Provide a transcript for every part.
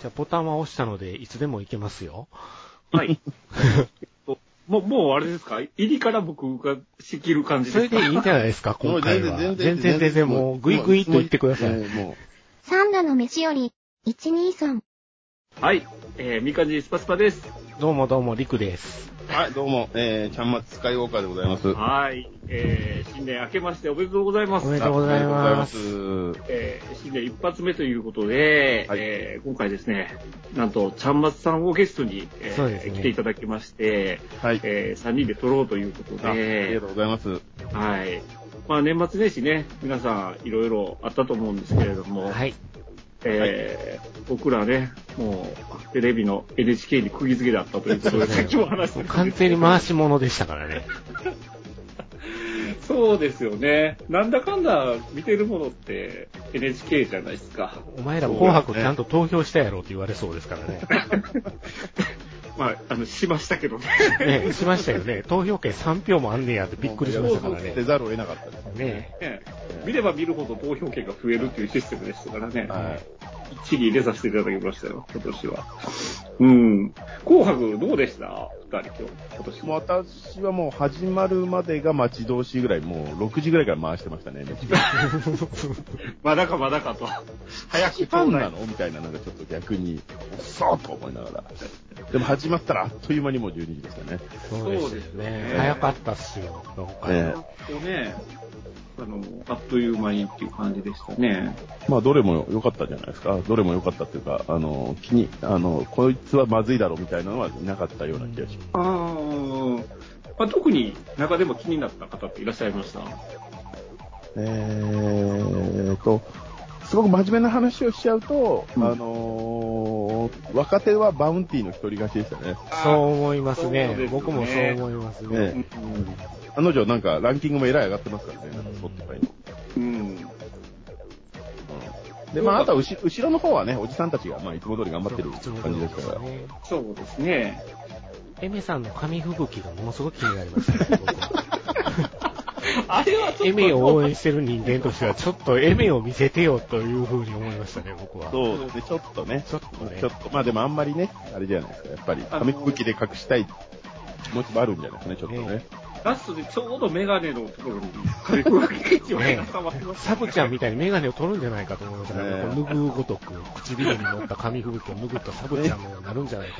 じゃあボタンは押したので、いつでも行けますよ。はい。もう、もうあれですか？入りから僕が仕切る感じそですか？れでいいんじゃないですか、今回は。全然全然全然もう、ぐいぐいっと言ってください。えーもサンラの飯より、123。はい。えー、みかんじスパスパです。どうもどうも、りくです。うはい、どうも、えー、ちゃんまつスカイウォーカーでございます。はい。えー、新年明けましておめでとうございます。おめでとうございますます。えー、新年一発目ということで、はいえー、今回ですね、なんと、ちゃんまつさんをゲストに、えーそうですね来ていただきまして、はい。えー、3人で撮ろうということあありでがと、うございます。はい。まあ、年末年始ね、皆さんいろいろあったと思うんですけれども、はい。えー僕らね、もう、テレビの NHK に釘付けだったということで、さっきも話したんですけど完全に回し物でしたからね。そうですよね。なんだかんだ見てるものって NHK じゃないですか。お前ら紅白ちゃんと投票したやろって言われそうですからね。まあ、あの、しましたけどね。ね、しましたよね。投票権3票もあんねやってびっくりしましたからね。出ざるを得なかったです。ねね見れば見るほど投票権が増えるっていうシステムでしたからね。はい。一理入れさせていただきましたよ、今年は。うん。紅白どうでした？二人今日、今年。私はもう始まるまでが待ち遠しいぐらい、もう6時ぐらいから回してましたね、まだかまだかと。早くファンなの？みたいなのがちょっと逆に、そうと思いながら。でも始まったらあっという間にもう12時でしたね。そうですねね。早かったっすよ、今回。ねね、あの、あっという間にっていう感じでしたね。まあ、どれも良かったんじゃないですか。どれも良かったっていうか、あの、気に、あの、こいつはまずいだろうみたいなのはいなかったような気がします。あーまあ、特に中でも気になった方っていらっしゃいました？えーと、すごく真面目な話をしちゃうと、うんあのー若手はバウンティーの一人勝ちでしたね。そう思いますね。すね僕もそう思いますね。ねあの女なんかランキングもえらい上がってますからね、なんかスポットファイの。うん。で、まあ、あとは後後ろの方はね、おじさんたちが、まあ、いつも通り頑張ってる感じですから。ね。そうですね。エメさんの紙吹雪がものすごく気になりましたね。あれはちょっと。エメを応援してる人間としては、ちょっとエメを見せてよというふうに思いましたね、僕は。そうですね、ちょっとね。ちょっとねちょっと、まあでもあんまりね、あれじゃないですか。やっぱり、紙吹雪で隠したい気持ちもあるんじゃないですかね、ちょっとねね。ラストでちょうどメガネのところに、軽く一応ねサブちゃんみたいにメガネを取るんじゃないかと思いましたね。ねこう拭うごとく、唇に乗った紙吹雪を拭ったサブちゃんのよ うになるんじゃないか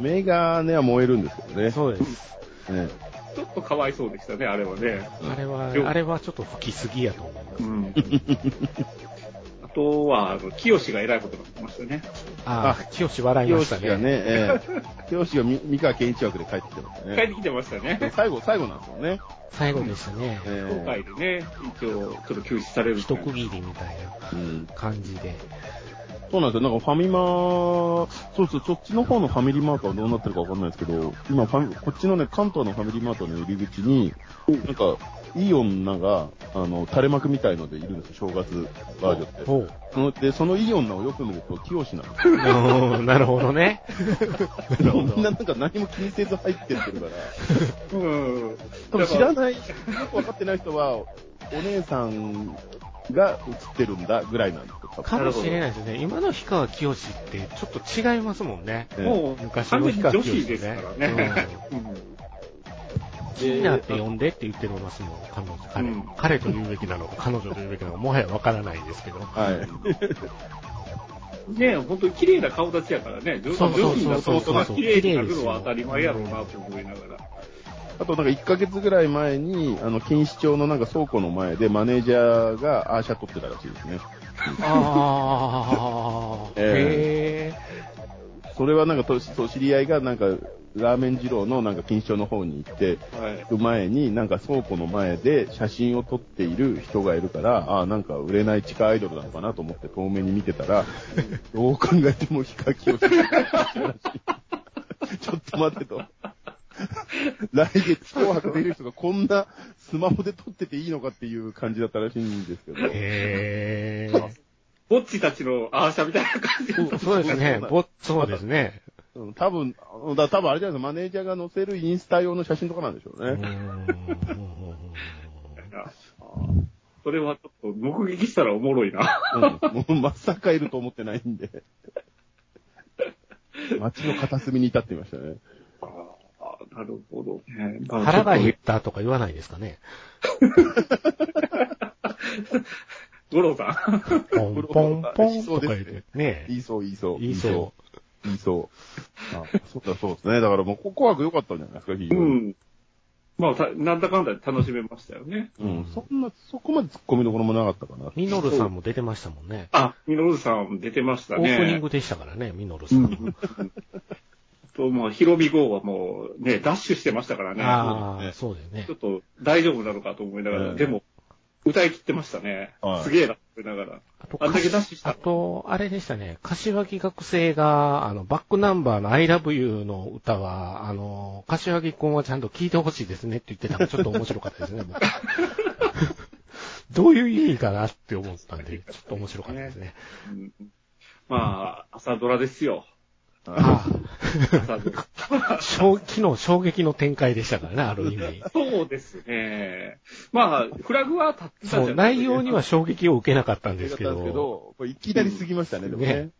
メガネは燃えるんですけどと。ね。そうです。ねちょっとかわいそうでしたね、あれはね。あれは、あれはちょっと吹きすぎやと思います。うん。あとは、あの、清が偉いことになってましたね。ああ、清笑いましたね。清がね、ええ清がみ三河健一枠で帰ってきてましたね。帰ってきてましたね。最後、最後なんですよね。最後でしたね。ええ今回でね、一応、ちょっと休止される一区切りみたいうんな感じで。そうなんですよ。なんかファミマ、そうそう、そっちの方のファミリーマートはどうなってるかわかんないですけど、今ファミ、こっちのね、関東のファミリーマートの入り口に、なんか、いい女が、あの、垂れ幕みたいのでいるんですよ、正月バージョンって。そので、そのいい女をよく見ると、清なんですよ。う んなるほどね。みんななんか何も気にせず入ってってるから、うん。多分知らない、よくわかってない人は、お姉さんが映ってるんだぐらいなんですかもしれないですね。今の氷川きよしってちょっと違いますもんね。ええもう、昔の氷川女子ですからね。うん気になって呼んでって言ってますもん、彼女。彼,、うん彼と言うべきなのか、彼女と言うべきなのか、もはやわからないですけど。はい。ね本当に綺麗な顔立ちやからね。女そうそう女子がそうそう相当な綺麗になるのは当たり前やろうなと思いながら。あとなんか1ヶ月ぐらい前に、あの、錦糸町のなんか倉庫の前でマネージャーがアーシャ撮ってたらしいですね。ああ、えへそれはなんかと、そう、知り合いがなんか、ラーメン二郎のなんか錦糸町の方に行って、はい。行く前に、なんか倉庫の前で写真を撮っている人がいるから、ああ、なんか売れない地下アイドルなのかなと思って遠目に見てたら、どう考えてもヒカキンを ちょっと待ってと。来月紅白出る人がこんなスマホで撮ってていいのかっていう感じだったらしいんですけど。え。へぼっちたちのアーシャみたいな感じだったえ。そうですね。ぼそうですね。うん多分、だ多分あれじゃないですか、マネージャーが載せるインスタ用の写真とかなんでしょうね。なそれはちょっと目撃したらおもろいな。うん。もうまさかいると思ってないんで。街の片隅にいたって言いましたね。ああ、なるほどね。まあ腹が減ったとか言わないですかね。と 五郎さん。ポンポンポンとか言って、ね言いそう、言いそう。言いそう。言いそう。あ、そうだ、そうですね。だからもう、こ紅白良かったんじゃないですか、非常うに。ん。まあ、たなんだかんだで楽しめましたよね。うん。そんな、そこまで突っ込みどころもなかったかな。ミノルさんも出てましたもんね。あ、ミノルさん出てましたオね。ープニングでしたからね、ミノルさ。うんん。と、もう、ヒロミ号はもう、ね、ダッシュしてましたからね。ああ、ねそうだよねちょ。っと大丈夫なのかと思いながら、うんでも、歌い切ってましたね。はいすげえな、と思いながら。あとあんだけダッシュしたあと、あれでしたね、柏木学生が、あの、バックナンバーの I love you の歌は、あの、柏木くんはちゃんと聞いてほしいですねって言ってたのがちょっと面白かったですね、僕。どういう意味かなって思ったんで、ちょっと面白かったですね。うんまあ、朝ドラですよ。あ。あ、衝昨日衝撃の展開でしたからね、ある意味。そうですね。まあ、フラグは立ってたじゃそう、ない内容には衝撃を受けなかったんですけよかったんですけど、ど、これいきなり過ぎましたね、でもねね。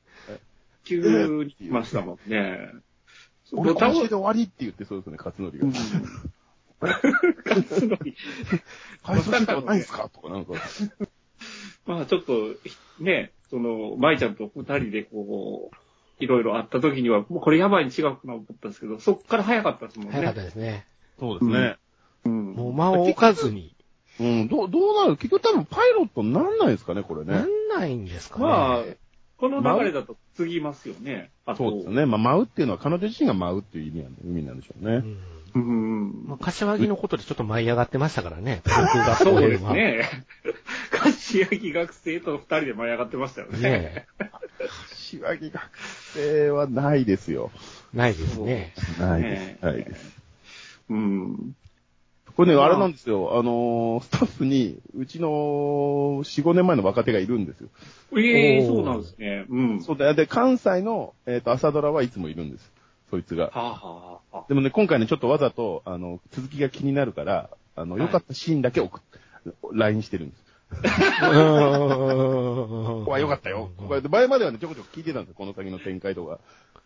急に来ましたもんね。俺、今週で終わりって言ってそうですね、勝則が。勝則配送センターないんすか？とかなんか。まあちょっと、ね、その、舞ちゃんと二人でこう、いろいろあった時には、もうこれやばいに違うかなと思ったんですけど、そっから早かったですもんね。早かったですね。そうですね。うん。もう間を置かずに。うん、どう、どうなる？結局多分パイロットになんないですかね、これね。なんないんですかね。まあ、この流れだと継ぎますよね。あとそうですね。まあ、舞うっていうのは彼女自身が舞うっていう意味なんで、意味なんでしょうね。うんうん。まあ、柏木のことでちょっと舞い上がってましたからね。航空学そう。ですね。柏木学生と二人で舞い上がってましたよね。ね柏木学生はないですよ。ないですね。ないねです。ないです。うん。これね、まああれなんですよ。あのー、スタッフに、うちの4、5年前の若手がいるんですよ。ええおーそうなんですね。うん。そうだ、で、関西の、えっ、と、朝ドラはいつもいるんです。そいつが。はあ、はあはあ、でもね、今回ね、ちょっとわざと、あの、続きが気になるから、あの、はい良かったシーンだけ送っ、LINE してるんです。こここは良かったよ。これ前まではね、ちょこちょこ聞いてたんですよ、この先の展開とか。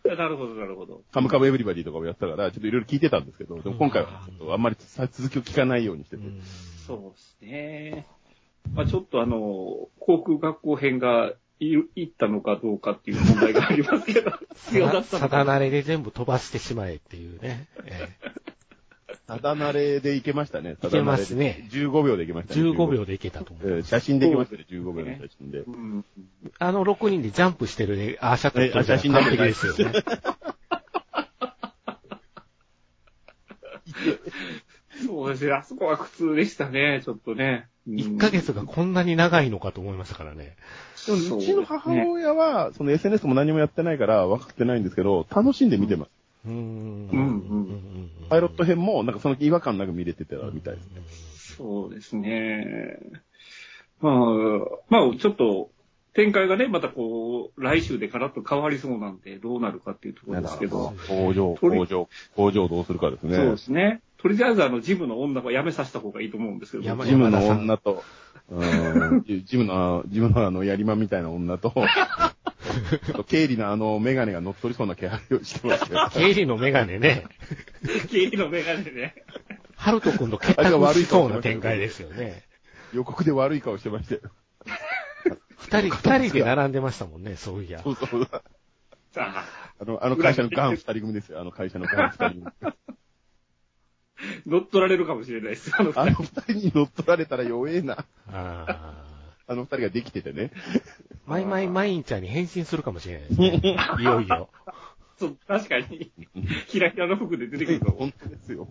なるほど、なるほど。カムカムエブリバディとかもやってたから、ちょっといろいろ聞いてたんですけど、でも今回はちょっとあんまりさ続きを聞かないようにしてて。そうですね。まあちょっとあの、航空学校編がい行ったのかどうかっていう問題がありますけど、必要 だったさのか。だなれで全部飛ばしてしまえっていうね。えただ慣れでいけましたね。いけますねただ慣れで15秒でいけましえたね。15秒でいけたと思う。えー写真でいけましたね、15秒の写真で。うん。あの6人でジャンプしてるね、アーシャ撮ってるえ写真完璧ですよね。そうですね。あそこは苦痛でしたね、ちょっとね。うん1ヶ月がこんなに長いのかと思いましたからね。でも、うちの母親は、その SNS も何もやってないから分かってないんですけど、楽しんで見てます。うーん。うんうんパイロット編も、なんかその違和感なく見れてたみたいですね。そうですね。まあ、まあ、ちょっと、展開がね、またこう、来週でガラッと変わりそうなんで、どうなるかっていうところですけど。工場、工場、工場をどうするかですね。そうですね。とりあえず、あの、ジムの女は辞めさせた方がいいと思うんですけど。山ジムの女と、うん、ジムの、ジムのあの、やりまみたいな女と 経理のあの、メガネが乗っ取りそうな気配をしてますけど。経理のメガネね、経理のメガネね。ハルト君と結託しそうな展開ですよね。予告で悪い顔してましたよ。二人、二人で並んでましたもんね、そういや。そうそう。さあ、あの、あの会社のガン二人組ですよ。あの会社のガン二人組。乗っ取られるかもしれないです。あのあの二人に乗っ取られたら弱えな。ああの二人ができててね。ーマイマイマインちゃんに変身するかもしれないですね。いよいよ。そう確かに、キラキラの服で出てくると思う本。当ですよ。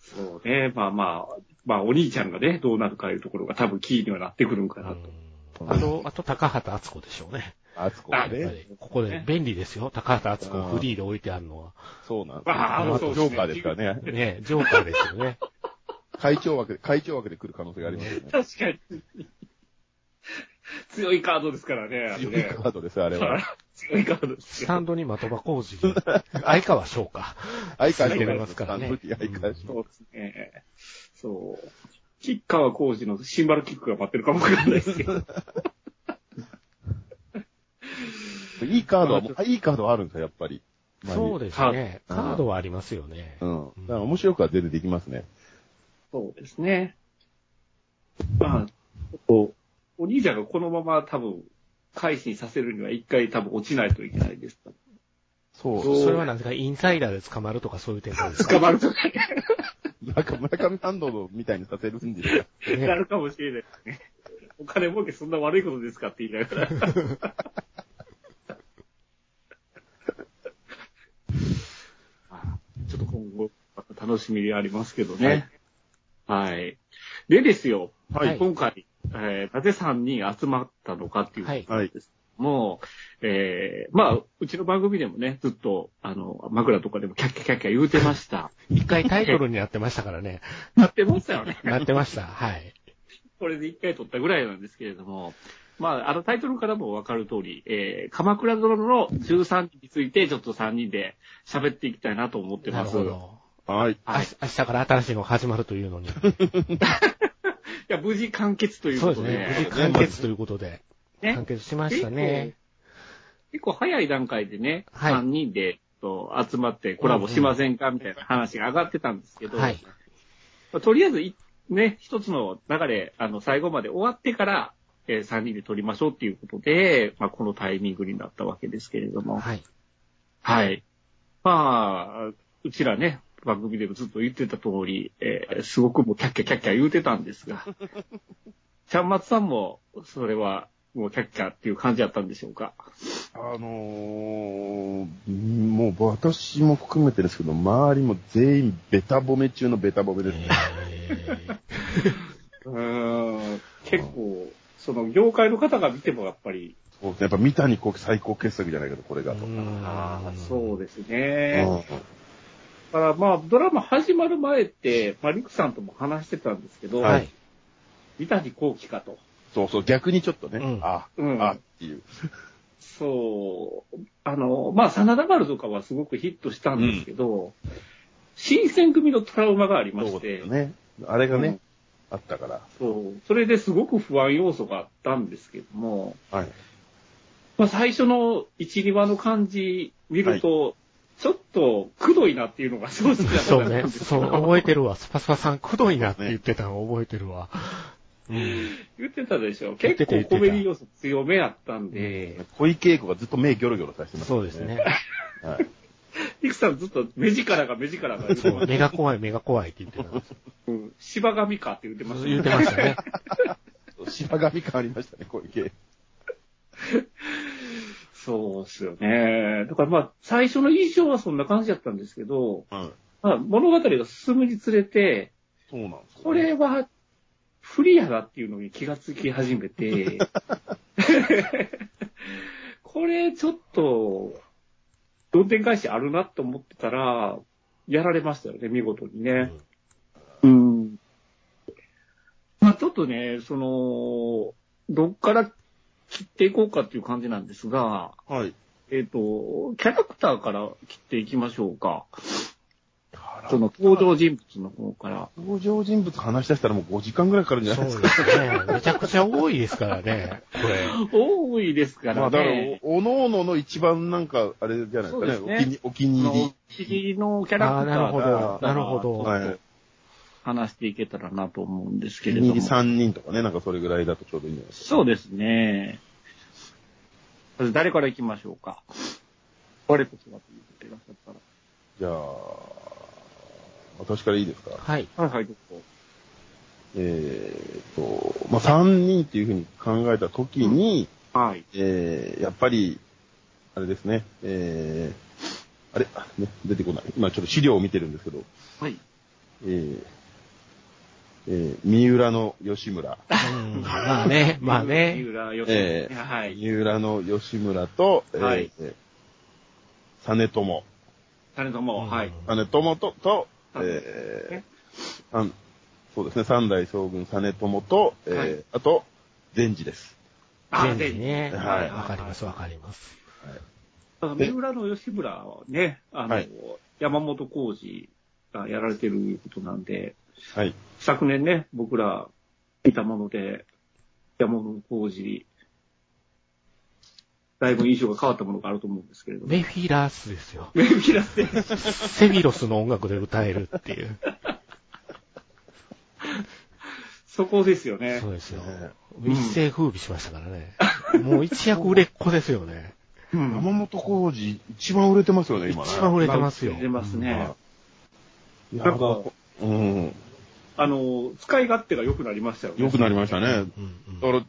そうね。まあまあ、まあお兄ちゃんがね、どうなるかいうところが多分キーにはなってくるんかなと。うんあと、あと高畑敦子でしょうね。あつこがね。りここで便利ですよ。高畑敦子をフリーで置いてあるのは。そうなんですあーよ。そうですねジョーカーですからね。ね、ジョーカーですよね。会長枠で、会長枠で来る可能性がありますよね。確かに。強いカードですからね。あれ強いねカードです、あれは。強いカードですよ。スタンドに的場工事。相川翔か。相川ついてますからね相川そうですね。そう。吉川浩司のシンバルキックが待ってるかもわかんないですけど。いいカードはもう、いいカードはあるんですよ、やっぱり。そうですね。うんカードはありますよね。うん。だから面白くは全然できますね。そうですね。まあ、こうお兄ちゃんがこのまま多分、改心させるには一回多分落ちないといけないですから。そう？それはなんですか、インサイダーで捕まるとかそういう点なんですか？捕まるとかなんか村上サンドみたいにさせるんですか？ねなるかもしれないですね。お金儲けそんな悪いことですかって言いながら。まあちょっと今後、楽しみでありますけどね。はい。でですよ、はい今回、えー、なぜ3人集まったのかっていうことはい。もう、えー、まあ、うちの番組でもね、ずっと、あの、枕とかでもキャッキャキャッキャ言うてました。一回タイトルになってましたからね。なってましたよね。なってました。はい。これで一回撮ったぐらいなんですけれども、まあ、あのタイトルからもわかる通り、えー、鎌倉殿の13人についてちょっと3人で喋っていきたいなと思ってなます。いるほど。はい。あ明日から新しいのが始まるというのに。や、無事完結というそうことで。ですね。無事完結ということで、ね完結しましたね。結構早い段階でね、はい3人でと集まってコラボしませんかみたいな話が上がってたんですけど、はい。まあとりあえずい、ね、一つの流れ、あの、最後まで終わってから、えー3人で撮りましょうっていうことで、まあ、このタイミングになったわけですけれども。はい。はい。まあ、うちらね、番組でもずっと言ってた通り、えーすごくもうキャッキャキャッキャ言うてたんですが、ちゃんまつさんも、それは、もうキャッキャっていう感じだったんでしょうか？あのー、もう私も含めてですけど、周りも全員ベタ褒め中のベタ褒めですね。結構、その業界の方が見てもやっぱり、そうですね。やっぱ三谷幸喜最高傑作じゃないけど、これがと。ああ、うそうですね。うんだからまあ、ドラマ始まる前って、まあ、リクさんとも話してたんですけど、はい三谷幸喜かと。そうそう、逆にちょっとね、うんあ、うんあっていう。そう、あの、まあ、真田丸とかはすごくヒットしたんですけど、新選組のトラウマがありまそうして、ですね。あれがね、うんあったから。そう、それですごく不安要素があったんですけども、はい。まあ、最初の1、2話の感じ見ると、ちょっと、くどいなっていうのが正直なそうね。そう、覚えてるわ。スパスパさん、くどいなって言ってたの覚えてるわ。うん。言ってたでしょ。結構コメディ要素強めやったんで、小池栄子がずっと目ギョロギョロさせてます、そうですね。。はい。リクさんずっと目力が目力がそう、目が怖い、目が怖いって言ってた。うん芝神かって言ってました言ってましたね。白髪感ありましたね、小池。そうですよね。だからまあ、最初の印象はそんな感じだったんですけど、はい。まあ、物語が進むにつれて、そうなんですよ、これは不利やなっていうのに気がつき始めて、これちょっと、どんでん返しあるなと思ってたら、やられましたよね、見事にね。うん。まあちょっとね、その、どっから切っていこうかっていう感じなんですが、はい。えっ、と、キャラクターから切っていきましょうか。その登場人物の方から。登場人物話し出したらもう5時間ぐらいかかるんじゃないそうですか。ですね。めちゃくちゃ多いですからね、これ。多いですからね。まあだから、おのおのの一番なんか、あれじゃないですかそうですねね。お気にお気に入お気のキャラクターなるほど。なるほがど。り。はい。話していけたらなと思うんですおけれども。気に入り3人とかね、なんかそれぐらいだとちょうどいいんじゃないですか。そうですね。まず誰から行きましょうか。と言ってらっしゃったら。じゃあ、私からいいですか？はい。はいはい、どうぞ。えーと、まあ、3人っていうふうに考えたときに、はい。えー、やっぱり、あれですね、えー、あれ、あね、出てこない。今ちょっと資料を見てるんですけど、はい。えー、えー、三浦の吉村。うんまあね、まあ三ね。浦よし、えーはい。三浦の吉村と、えー、はいとも、はい。実朝と、と、はいえー、三そうですね、三代将軍実朝と、えーはいあと、善治です。全で治ね。はいわかります、わかります。だから三浦の吉村はね、あの、はい山本浩二がやられてることなんで、はい。昨年ね、僕ら見たもので、山本浩二、だいぶ印象が変わったものがあると思うんですけれども。メフィラスですよ。メフィラスで、セフィロスの音楽で歌えるっていう。そこですよねそ。うですよね。一世風靡しましたからね。もう一躍売れっ子ですよね。うん。山本浩二、一番売れてますよね、今ね。一番売れてますよ。出ますね。いや、なんかうん。あの、使い勝手が良くなりましたよね。良くなりましたね。うんうんだから、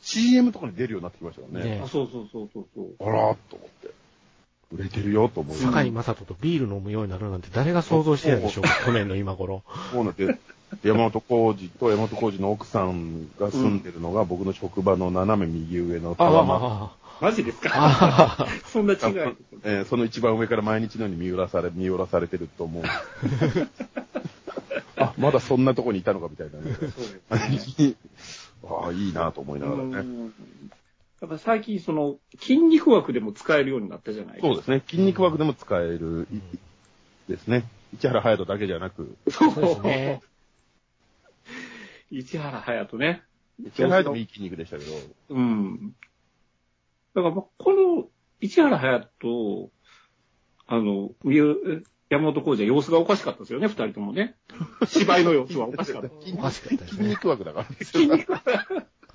CM とかに出るようになってきましたよね。ねあ、そうそうそうそうそう。あらーっと思って。売れてるよと思いま坂井正人とビール飲むようになるなんて誰が想像してたでしょうか、去年の今頃。そうなんで、山本浩二と山本浩二の奥さんが住んでるのが、僕の職場の斜め右上のタワママジですか？あ、そんな違い。えーその一番上から毎日のように見下ろされ、見下ろされてると思う。あ、まだそんなとこにいたのかみたいなね。そうですね。ああ、いいなと思いながらね。うんやっぱ最近その筋肉枠でも使えるようになったじゃないそうですね。筋肉枠でも使える、いですね。市原隼人だけじゃなく、そうですね。市原隼人ね。市原隼人もいい筋肉でしたけど、うん。だからまあこの市原隼人、あの、山本浩二は様子がおかしかったですよね、二人ともね。芝居の様子はおかしかった。筋 おかしかったですね筋肉枠だからですよ。筋肉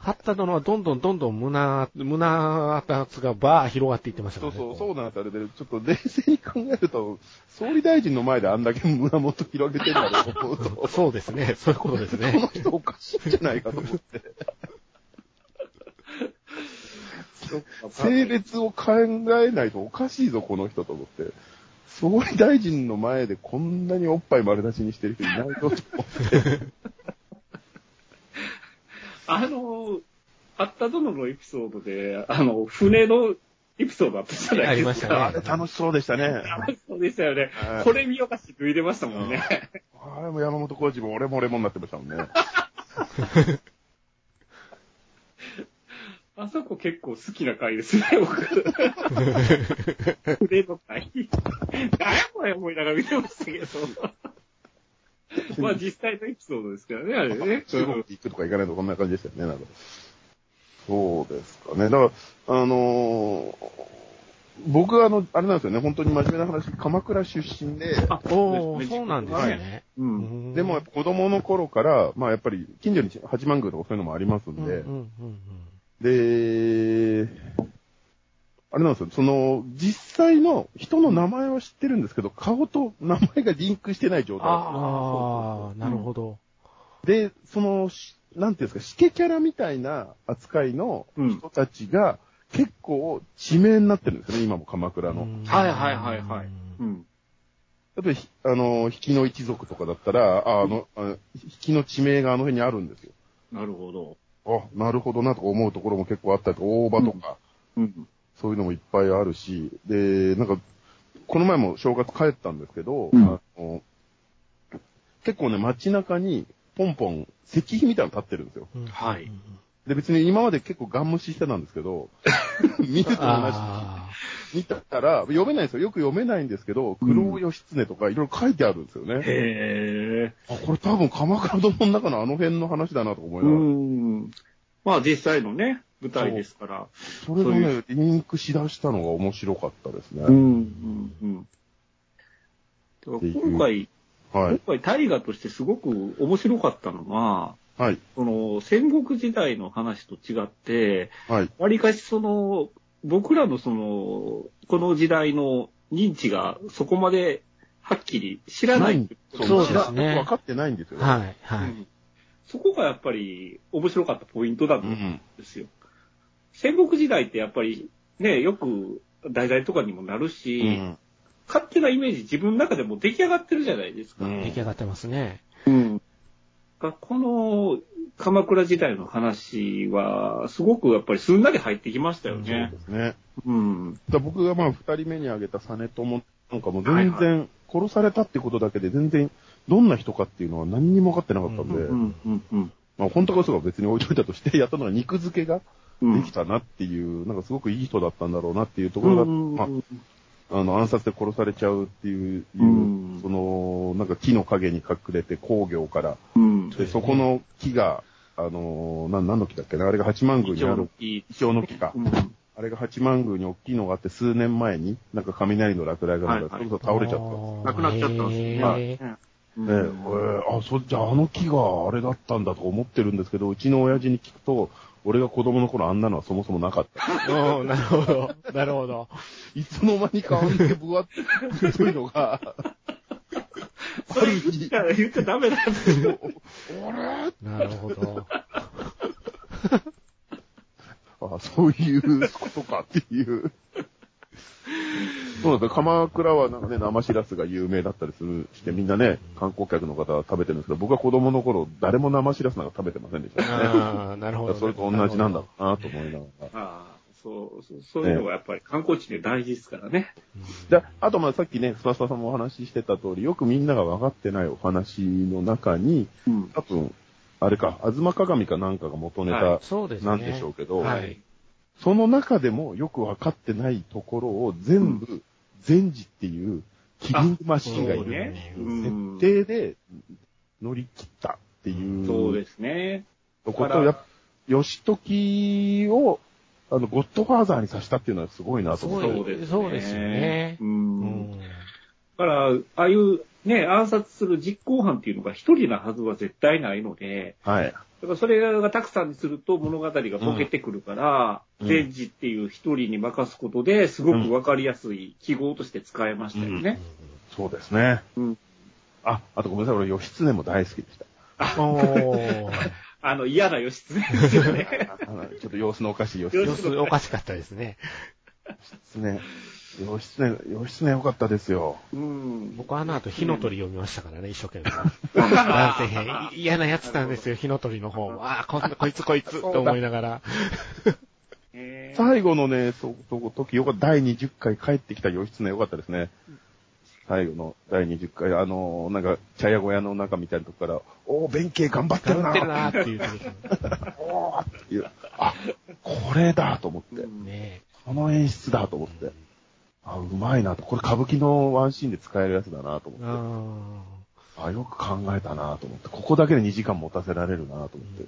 八田殿はどんどんどんどん胸、胸圧がバー広がっていってましたからね。そうそう、そうなんです。あれで、ちょっと冷静に考えると、総理大臣の前であんだけ胸元広げてるんだろうと思うと、そうですね。そういうことですこのね。人おかしいんじゃないかと思って。性別を考えないとおかしいぞ、この人と思って。総理大臣の前でこんなにおっぱい丸出しにしてる人いないぞと思って。あの、あった殿のエピソードで、あの、船のエピソードあったじゃないですか。ありましたねあれ楽しそうでしたね。そうでしたよねは。いこれ見よがし脱いでましたもんね。あれも山本浩二も俺も俺もになってましたもんね。あそこ結構好きな回ですね、僕。船の回。何やこれ思いながら見てましたけど。まあ実際のエピソードですからね、あれね。中国行くとか行かないとこんな感じでしたよね、なんか。そうですかね。だから、あのー僕はあの、あれなんですよね、本当に真面目な話、鎌倉出身で、あおー、そうなんですね。う。うんんでも子供の頃から、まあやっぱり近所に八幡宮とかそういうのもありますんで、うんうんうんで、あれなんですよ、その、実際の人の名前は知ってるんですけど、顔と名前がリンクしてない状態ああ、なるほど。で、その、しなんていうんですか、死刑キャラみたいな扱いの人たちが、結構地名になってるんですよね、今も鎌倉の。うんはいはいはいはい。うん。例えばひ、あの、引きの一族とかだったら、ああの、あ引きの地名があの辺にあるんですよ。なるほど。あ、なるほどなとか思うところも結構あったりとか、大場とか、うん。そういうのもいっぱいあるし、で、なんか、この前も正月帰ったんですけど、うん。あの結構ね、街中に、ポンポン、石碑みたいなの立ってるんですよ。うん。はい。で、別に今まで結構ガン無視してたんですけど、見てた話あ見たら、読めないんですよ。よく読めないんですけど、黒尾義経とかいろいろ書いてあるんですよね。へえ。あ、これ多分鎌倉殿の中のあの辺の話だなと思いうながら。ん。まあ実際のね、舞台ですから。それがね、リンクしだしたのが面白かったですね。うん、うん、うん。今回、はい。今回大河としてすごく面白かったのは、はい。その戦国時代の話と違って、はい。わりかしその、僕らのその、この時代の認知がそこまではっきり知らないってことそうがですね分かってないんですよ。あ。はい、はい。うんそこがやっぱり面白かったポイントだと思うんうん。ですよ。戦国時代ってやっぱりね、よく題材とかにもなるし、うん。勝手なイメージ自分の中でも出来上がってるじゃないですか。うん出来上がってますね。うん。この鎌倉時代の話は、すごくやっぱりすんなり入ってきましたよそうねで。すね。うん。僕がまあ二人目に挙げた実朝なんかもはいは全然殺されたってことだけで全然どんな人かっていうのは何にも分かってなかったんで、うん、うん、うん。まあ本当か嘘か別に置いといたとして やったのが肉付けがうんできたなっていう、なんかすごくいい人だったんだろうなっていうところが、まあ、あの、暗殺で殺されちゃうっていう、うんその、なんか木の陰に隠れて工業から、うん。で、そこの木が、あのー、な、何の木だっけな？あれが八幡宮にある、いい。イチョウの木か。うん。あれが八幡宮に大きいのがあって、数年前に、なんか雷の落雷がなんか、はいはいそれこそ倒れちゃったんですよ。なくなっちゃったんですよね。へーうんねえ、えーあ、そ、じゃああの木があれだったんだとか思ってるんですけど、うちの親父に聞くと、俺が子供の頃あんなのはそもそもなかった。うん、なるほど。なるほど。いつの間にかあんだけ分厚いのが、それ言っちゃ、言っちゃダメなんですよ。なるほど。あそういうことかっていう。そうなんですよ。鎌倉はなんかね、生しらすが有名だったりする、してみんなね、観光客の方は食べてるんですけど、僕は子供の頃、誰も生しらすなんか食べてませんでしたね。ああ、なるほど。それと同じなんだろうなと思いながら。ああ、そう、そうそういうのはやっぱり観光地で大事ですからね。で、あとまあさっきね、スパスパさんもお話ししてた通り、よくみんなが分かってないお話の中に、うん。多分、あれか、吾妻鏡かなんかが元ネはタそうですね。なんでしょうけど、はい。その中でもよく分かってないところを全部、禅師っていうキリングマシンがいるっていう設定で乗り切ったっていうそうですね。とこと、やっぱ、義時を、あの、ゴッドファーザーにさしたっていうのはすごいなと思って。そうですそうですよねう。うんん。だから、ああいうね、暗殺する実行犯っていうのが一人なはずは絶対ないので、はい。だからそれがたくさんにすると物語がボケてくるから、うんデンジっていう一人に任すことですごくわかりやすい記号として使えましたよね。そうですね。うんあ、あとごめんなさい、俺、義経も大好きでした。おー。あの、嫌な義経ですよね。あのちょっと様子のおかしい義様様子おかしかったですね。経。義経、義経良かったですよ。うん。僕あの後火の鳥読みましたからね、一生懸命。男性編。い嫌なやつなんですよ、火の鳥の方も。ああ、こんな、こいつこいつと思いながら。えー最後のね、そ、そこ、時よかった、第20回帰ってきた義経良かったですね。最後の第20回、あの、なんか、茶屋小屋の中みたいなとこから、おー、弁慶頑張ってるな頑張ってるなーっていう時おーっていう、あ、これだと思って、にね。この演出だと思って、あ、うまいなと、これ歌舞伎のワンシーンで使えるやつだなと思って。ああ、よく考えたなと思って、ここだけで2時間持たせられるなと思って。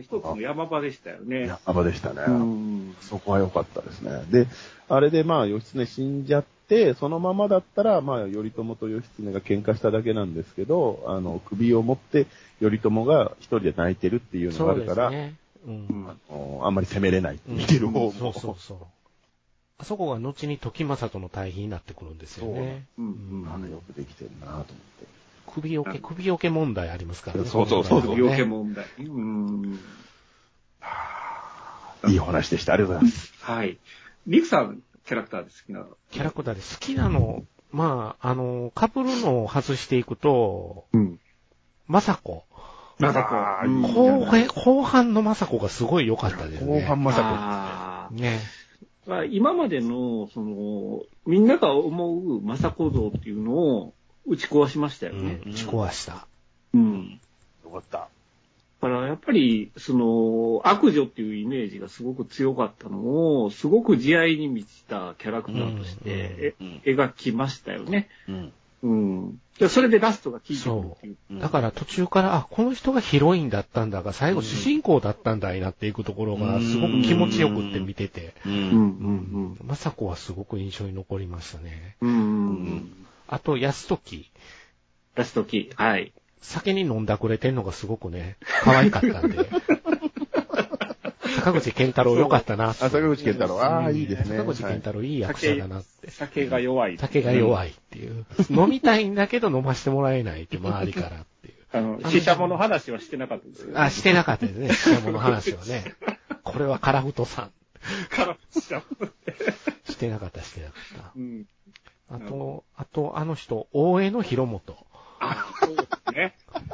一つの山場でしたよね。やばでしたね。うん。そこは良かったですね。で、あれでまあ、義経死んじゃって、そのままだったら、まあ、頼朝と義経が喧嘩しただけなんですけど、あの、首を持って、頼朝が一人で泣いてるっていうのそうがあるから。うん。あのあんまり責めれない。見てる方も。そうそうそう。あそこが後に時政との対比になってくるんですよね。うんうんあのよくできてるなと思って。首よけ、首よけ問題ありますからね。そうそうそうそう病気問題。うん。いいお話でした。ありがとうございます。はい。リクさん、キャラクターで好きな。キャラクターで好きなの、まあ、あの、被るのを外していくと、うん。雅子。まさか。あーいい後半、後半の雅子がすごい良かったですね。後半まさあーね。まあ今までの、その、みんなが思う政子像っていうのを打ち壊しましたよね。打ち壊した。うん。よかった。だからやっぱり、その、悪女っていうイメージがすごく強かったのを、すごく慈愛に満ちたキャラクターとして、えうん描きましたよね。うん。うん。でそれでラストが効いてくるっていう。うんだから途中から、あ、この人がヒロインだったんだが、最後主人公だったんだいなっていくところが、すごく気持ちよくって見てて、う。うんん、うん、雅子はすごく印象に残りましたね。うん。うん、うん。あと、安時。ラストキー。はい。酒に飲んだくれてんのがすごくね、可愛かったんで。坂口健太郎良かったな坂口健太郎。ああ、いいですね。坂口健太郎いい役者だなって。酒が弱い。酒が弱いっていう。飲みたいんだけど飲ましてもらえないって、周りからっていう。あの、死者もの話はしてなかったですよ、ね。あ、してなかったですね、しかもの話はね。これはカラフトさん。から、死者もしてなかった、してなかっうん。た。あと、あと、あの人、大江の広元。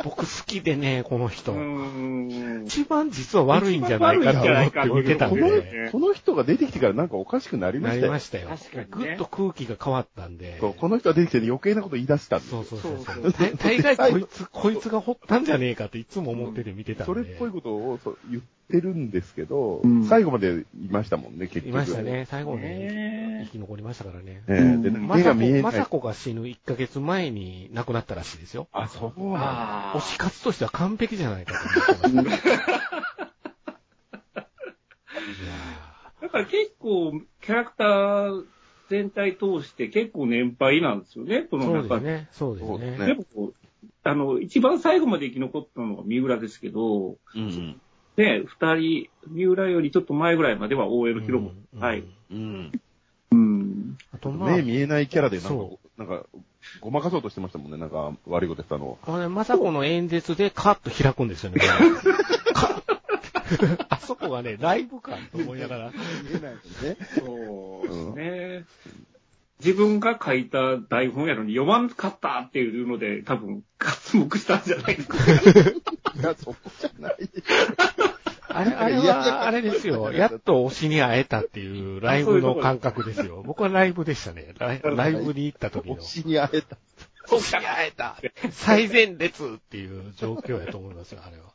僕好きでね、この人。うん。一番実は悪いんじゃないかと思って見てたんこので。この人が出てきてからなんかおかしくなりまなしたよ。りましたよ。確かにねぐっと空気が変わったんで。この人が出てきて余計なこと言い出したんですそうそうそうそそうう。大大概こいつ、こいつが掘ったんじゃねえかっていつも思ってて見てたんで。それっぽいことをそう言っってるんですけど、うん最後までいましたもんね、結局。いました。ね。最後ね、ね生き残りましたからね。ええで、まさこ、が見えない。まさこが死ぬ1ヶ月前に亡くなったらしいですよ。あ、そうな推し活としては完璧じゃないかと思ってました。だから結構、キャラクター全体通して結構年配なんですよね、こーそうの中ですね。そうですね。そうですねでもあの、一番最後まで生き残ったのが三浦ですけど、うんね、二人、三浦よりちょっと前ぐらいまでは大江の広も、うんはい。。うん。うん。あと、まあ、目見えないキャラでなんかそ、なんか、ごまかそうとしてましたもんね、なんか、悪いこと言ったのを。これ、まさこの演説でカッと開くんですよね。カッあそこがね、ライブ感と思いながら。見えないね。そうですね。自分が書いた台本やのに読まんかったっていうので、多分、活目したんじゃないですか。いや、そこじゃない。あれ、あれは、あれですよ。やっと推しに会えたっていうライブの感覚ですよ。僕はライブでしたね。ライライブに行った時の。推しに会えた。推しに会えた最前列っていう状況やと思いますよ、あれは。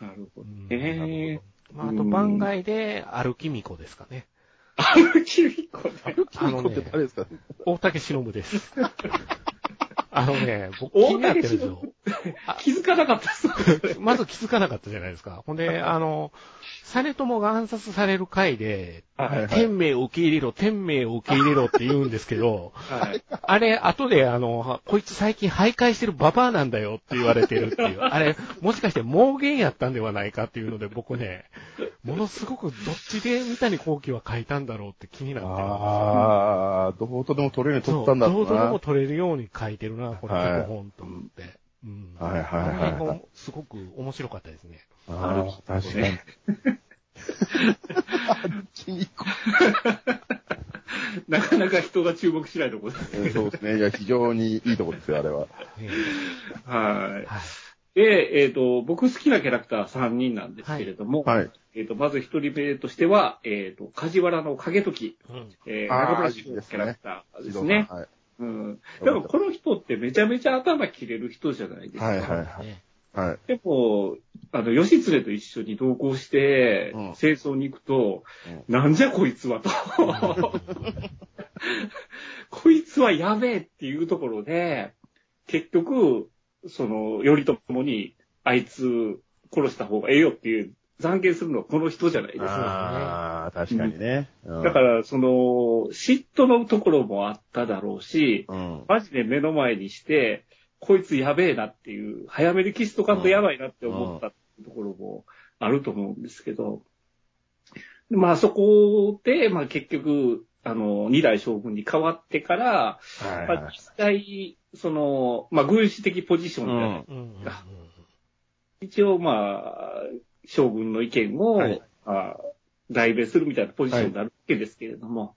なるほどうんね。まあ、あと番外で、歩きみこですかね。歩きみこね。あのねキミコって、誰ですか？大竹しのぶです。あのね、僕気になってるんですよ。気づかなかったっす。まず気づかなかったじゃないですか。ほんで、あの、実朝が暗殺される回で、はいはい天命を受け入れろ、天命を受け入れろって言うんですけど、はい。あれ、後で、あの、こいつ最近徘徊してるババアなんだよって言われてるっていう。あれ、もしかして妄言やったんではないかっていうので、僕ね、ものすごくどっちで三谷幸喜は書いたんだろうって気になってるんですよ。ああ、どうとでも取れるように取ったんだろうなどうとでも。取れるように書いてるな、これ、はい脚本と思って。うん。はいはいはいはいあの辺がすごく面白かったですね。ああ、確かに。キミコ。なかなか人が注目しないところですね。そうですね。いや、非常にいいとこですよ、あれは。えはい。で、えっ、と、僕好きなキャラクター3人なんですけれども、はい。えっ、と、まず一人目としては、えっ、と、梶原の影時、うん。えー、あキャラクターですね。はい。うん。だからこの人ってめちゃめちゃ頭切れる人じゃないですか。はいはいはい。ねはい。でも、あの、義経と一緒に同行してうん、戦争に行くと、うなんじゃこいつはと。こいつはやべえっていうところで、結局、その、頼朝に、あいつ殺した方がええよっていう残言するのはこの人じゃないですか。ああ、確かにね。うんだか、ら、その、嫉妬のところもあっただろうし、うん。マジで目の前にして、こいつやべえなっていう、早めにキスとかんとやばいなって思ったところもあると思うんですけど、まあそこで、まあ結局、あの、二代将軍に変わってから、はいまあ実際、その、まあ軍事的ポジションで、うんうんうんうん一応まあ、将軍の意見を、はい。まあ代弁するみたいなポジションになるわけですけれども、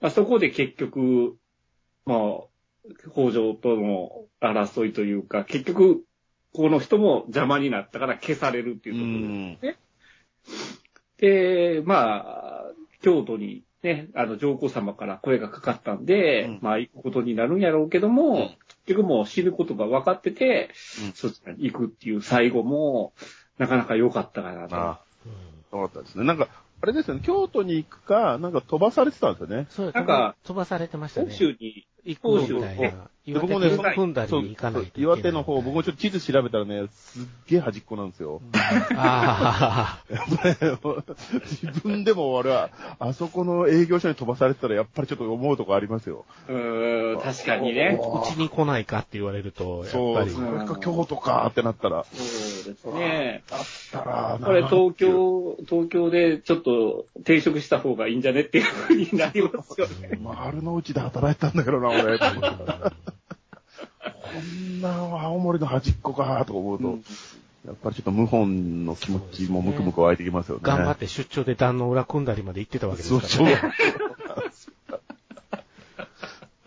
まあそこで結局、まあ、北条との争いというか、結局、この人も邪魔になったから消されるっていううところん。で、まあ、京都にね、あの、上皇様から声がかかったんで、うんまあ、行くことになるんやろうけども、うん結局もう死ぬことが分かってて、うんそちらに行くっていう最後も、なかなか良かったかなと。ああ、そうだったですね。なんか、あれですよね、京都に行くか、なんか飛ばされてたんですよね。そう、なんか飛ばされてましたね。本州に、行こうみたいな。岩手僕もね県組んだりに行かないと。岩手の方、僕もちょっと地図調べたらね、すっげえ端っこなんですよ。ああ、自分でも俺は、あそこの営業所に飛ばされてたら、やっぱりちょっと思うとこありますよ。うーん、確かにね。うちに来ないかって言われると、やそう、っぱり。それか京都かってなったら、そうですね。だったらなこれ東京、東京でちょっと転職した方がいいんじゃねっていうふうになりますよね。丸の内で働いてたんだけどな、俺。こんな青森の端っこか、とか思うと、うんやっぱりちょっと謀反の気持ちもムクムク湧いてきますよね。頑張って出張で壇の裏組んだりまで行ってたわけですからね。。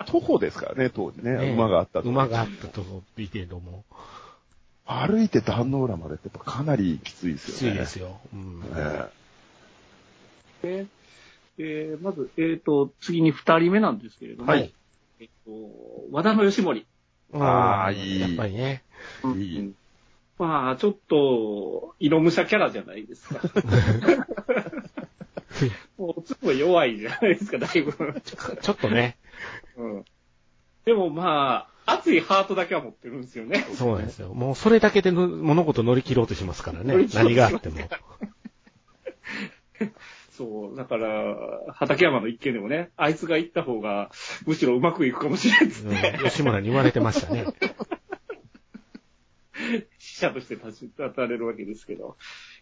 徒歩ですからね、当時ね。ね馬があったと。馬があったといてども、歩いて壇の浦までってやっぱかなりきついですきつよね。いですよ。うんえでえーまず、えっ、と、次に二人目なんですけれども、はいえっ、と、和田の義盛。あーいいやっぱりね。いいうんまあ、ちょっと、色武者キャラじゃないですか。もう、つぶ弱いじゃないですか、だいぶ。ちょっとね。うん。でもまあ、熱いハートだけは持ってるんですよね。そうなんですよ。もうそれだけでの物事乗り切ろうとしますからね。何があっても。そう、だから、畠山の一件でもね、あいつが行った方が、むしろうまくいくかもしれないですね。うん吉村に言われてましたね。死者として立ち立たれるわけですけど、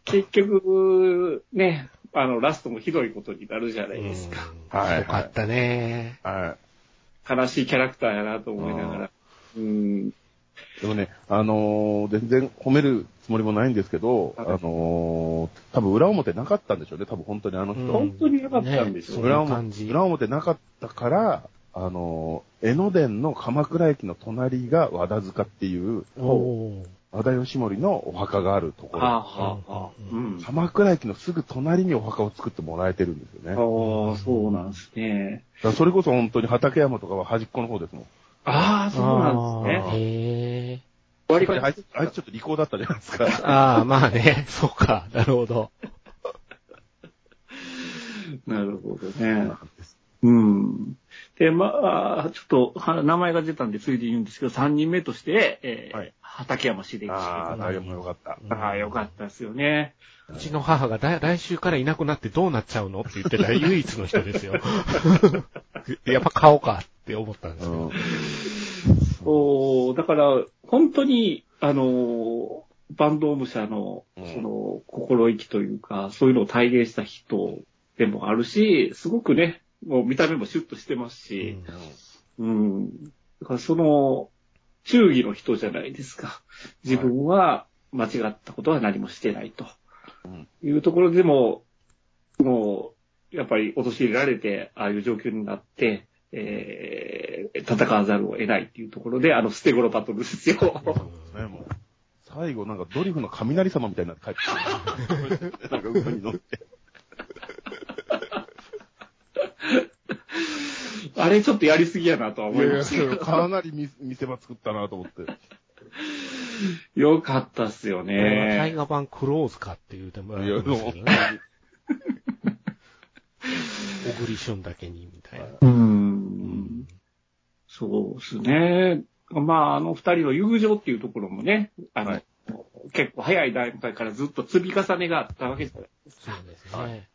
結局、ね、あの、ラストもひどいことになるじゃないですか。うんはいよかったね。は悲しいキャラクターやなと思いながら。うん。い。でもね、あのー全然褒めるつもりもないんですけど、はいあのー多分裏表なかったんでしょうね、多分本当にあの人。うん本当になかったんでしょうね裏表裏表なかったから、あのー江ノ電の鎌倉駅の隣が和田塚っていう、和田義盛のお墓があるところ。はあ、はあはあ、ううん。鎌倉駅のすぐ隣にお墓を作ってもらえてるんですよね。ああ、そうなんですね。らそれこそ本当に畠山とかは端っこの方ですもん。ああ、そうなんですね。へ割りかやっぱりあいつ、あいつちょっと利口だったじゃないですか。ー。ああ、まあね。そうか。なるほど。なるほどね。うん。で、まあ、ちょっと、は名前が出たんで、ついで言うんですけど、3人目として、えーはい畠山茂樹。ああ、よかった。あ、よかったですよね。うちの母がだ来週からいなくなってどうなっちゃうのって言ってた唯一の人ですよ。やっぱ買おうかって思ったんですけど。そう、だから、本当に、あの、バンドーム社のうん、その、心意気というか、そういうのを体現した人でもあるし、すごくね、もう見た目もシュッとしてますし、うん。だからその、忠義の人じゃないですか。自分は間違ったことは何もしてないと。うんいうところでも、もう、やっぱり陥れられて、ああいう状況になって、えー、戦わざるを得ないっていうところで、あの捨て頃バトルですよ。ね、もう。最後なんかドリフの雷様みたいになって帰ってくる。なんか馬に乗って。あれちょっとやりすぎやなとは思いましたけど。かなり見見せ場作ったなと思って。よかったっすよこれは大ね。河版クローズかって言うてもらえますけど。小栗旬だけにみたいな。う。うんんそうですね。まあ、あの二人の友情っていうところもね、あの、はい結構早い段階からずっと積み重ねがあったわけじゃないですか。そうですね。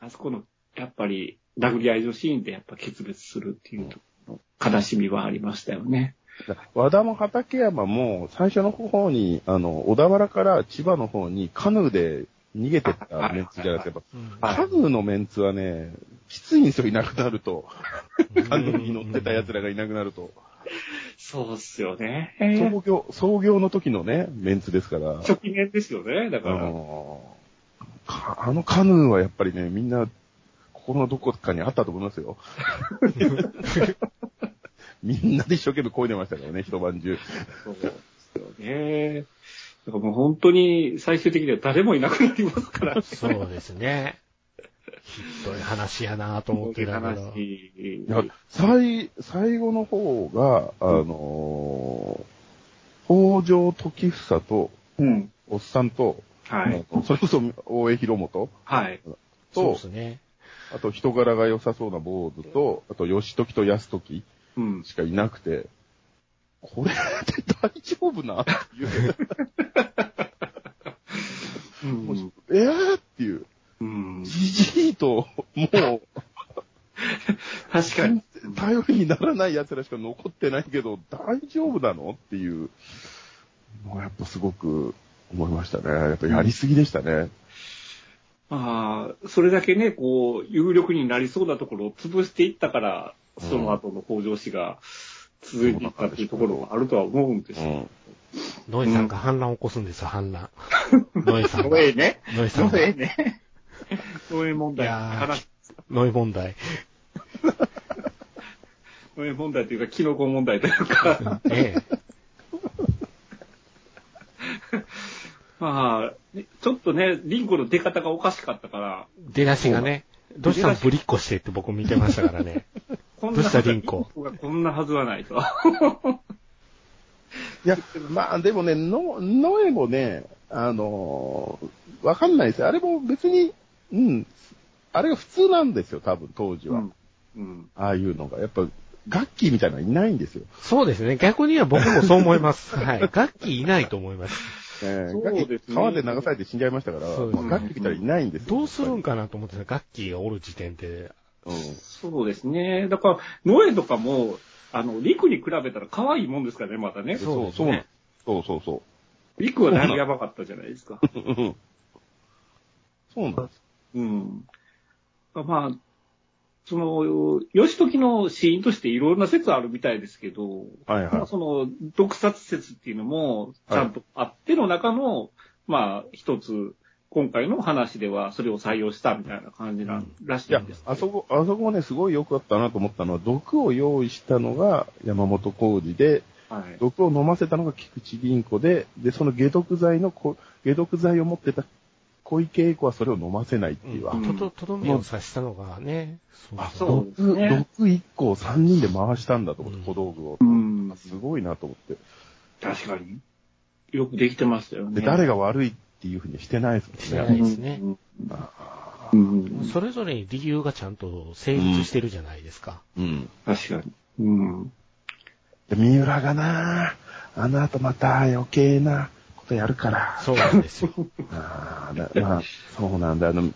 あそこの、やっぱり、殴り合いのシーンでやっぱ決別するっていうところの悲しみはありましたよね。和田も畠山も最初の方に、あの、小田原から千葉の方にカヌーで逃げてったメンツじゃないですか。うんやっぱカヌーのメンツはね、きついんですよ、いなくなると。カヌーに乗ってた奴らがいなくなると。そうっすよね。創業、創業の時のね、メンツですから。初期年ですよね、だかあら。のかあのカヌーはやっぱりね、みんな、心のどこかにあったと思いますよ。みんなで一生懸命漕いでましたからね、一晩中。そうですよね。だからもう本当に最終的には誰もいなくなりますから。そうですね。ひどい話やなと思ってたけど。話。いや最、最後の方が、あのー、北条時房と、うん。おっさんと、はい。それこそ大江広元はい。そうとで、すね。あと人柄が良さそうな坊主と、あと義時と安時うん。しかいなくて、これって大丈夫な？っていう。うん。えー？っていう。うん。じじいと、もう、確かに。頼りにならない奴らしか残ってないけど、大丈夫なの？っていうのがやっぱすごく思いましたね。やっぱやりすぎでしたね。ああ、それだけね、こう、有力になりそうなところを潰していったから、その後の北条氏が続いていったっていうところもあるとは思うんですよ。うん。ノエさんが反乱を起こすんですよ、反乱。ノエさんが。ノエね。ノエさんが。ノエね。ノエ問題。ノエ問題。ノエ問題というか、キノコ問題というか、ええ。まあ、ねちょっとね、リンコの出方がおかしかったから、出だしがね、どうしたんぶりっこしてって僕見てましたからね。こんどうしたリンコがこんなはずはないと。いや、まあでもね、の、ノエもね、あのーわかんないですよ。あれも別に、うん、あれが普通なんですよ、多分当時は。うん。うん。ああいうのが。やっぱ、ガッキーみたいなのいないんですよ。そうですね。逆には僕もそう思います。はい。楽器いないと思います。えーそうガッキですねー川で流されて死んじゃいましたから、そうですねまあガッキーみたいないないんですよ。どうするんかかなと思ってた楽器がおる時点で。うん。そうですね。だから、ノエとかも、あの、リクに比べたら可愛いもんですからね、またね。そうそうね。そうそうそリクはだいぶやばかったじゃないですか。う。うんそうなんです。うん。まあ、その、義時の死因としていろんな説あるみたいですけど、はいはい。まあその、毒殺説っていうのも、ちゃんとあっての中の、まあ、一つ、今回の話ではそれを採用したみたいな感じなんらしいんです。あそこ、あそこはね、すごい良かったなと思ったのは、毒を用意したのが山本浩二で、はい。毒を飲ませたのが菊池凛子で、で、その解毒剤のこ、解毒剤を持ってた小池栄子はそれを飲ませないっていう。あうんと、と、とどめを刺したのがね、そうあ、そうそうです毒、ね毒1個を3人で回したんだと思って、うん小道具を。うん。すごいなと思って。確かに。よくできてましたよね。で、誰が悪いっていうふうにしてないですしてな。いですね。うん。それぞれに理由がちゃんと成立してるじゃないですか。うん。確かに。うん。で、三浦がなあの後また余計なことやるから。そうなんですよ。ああ、だまあ、そうなんだ。でも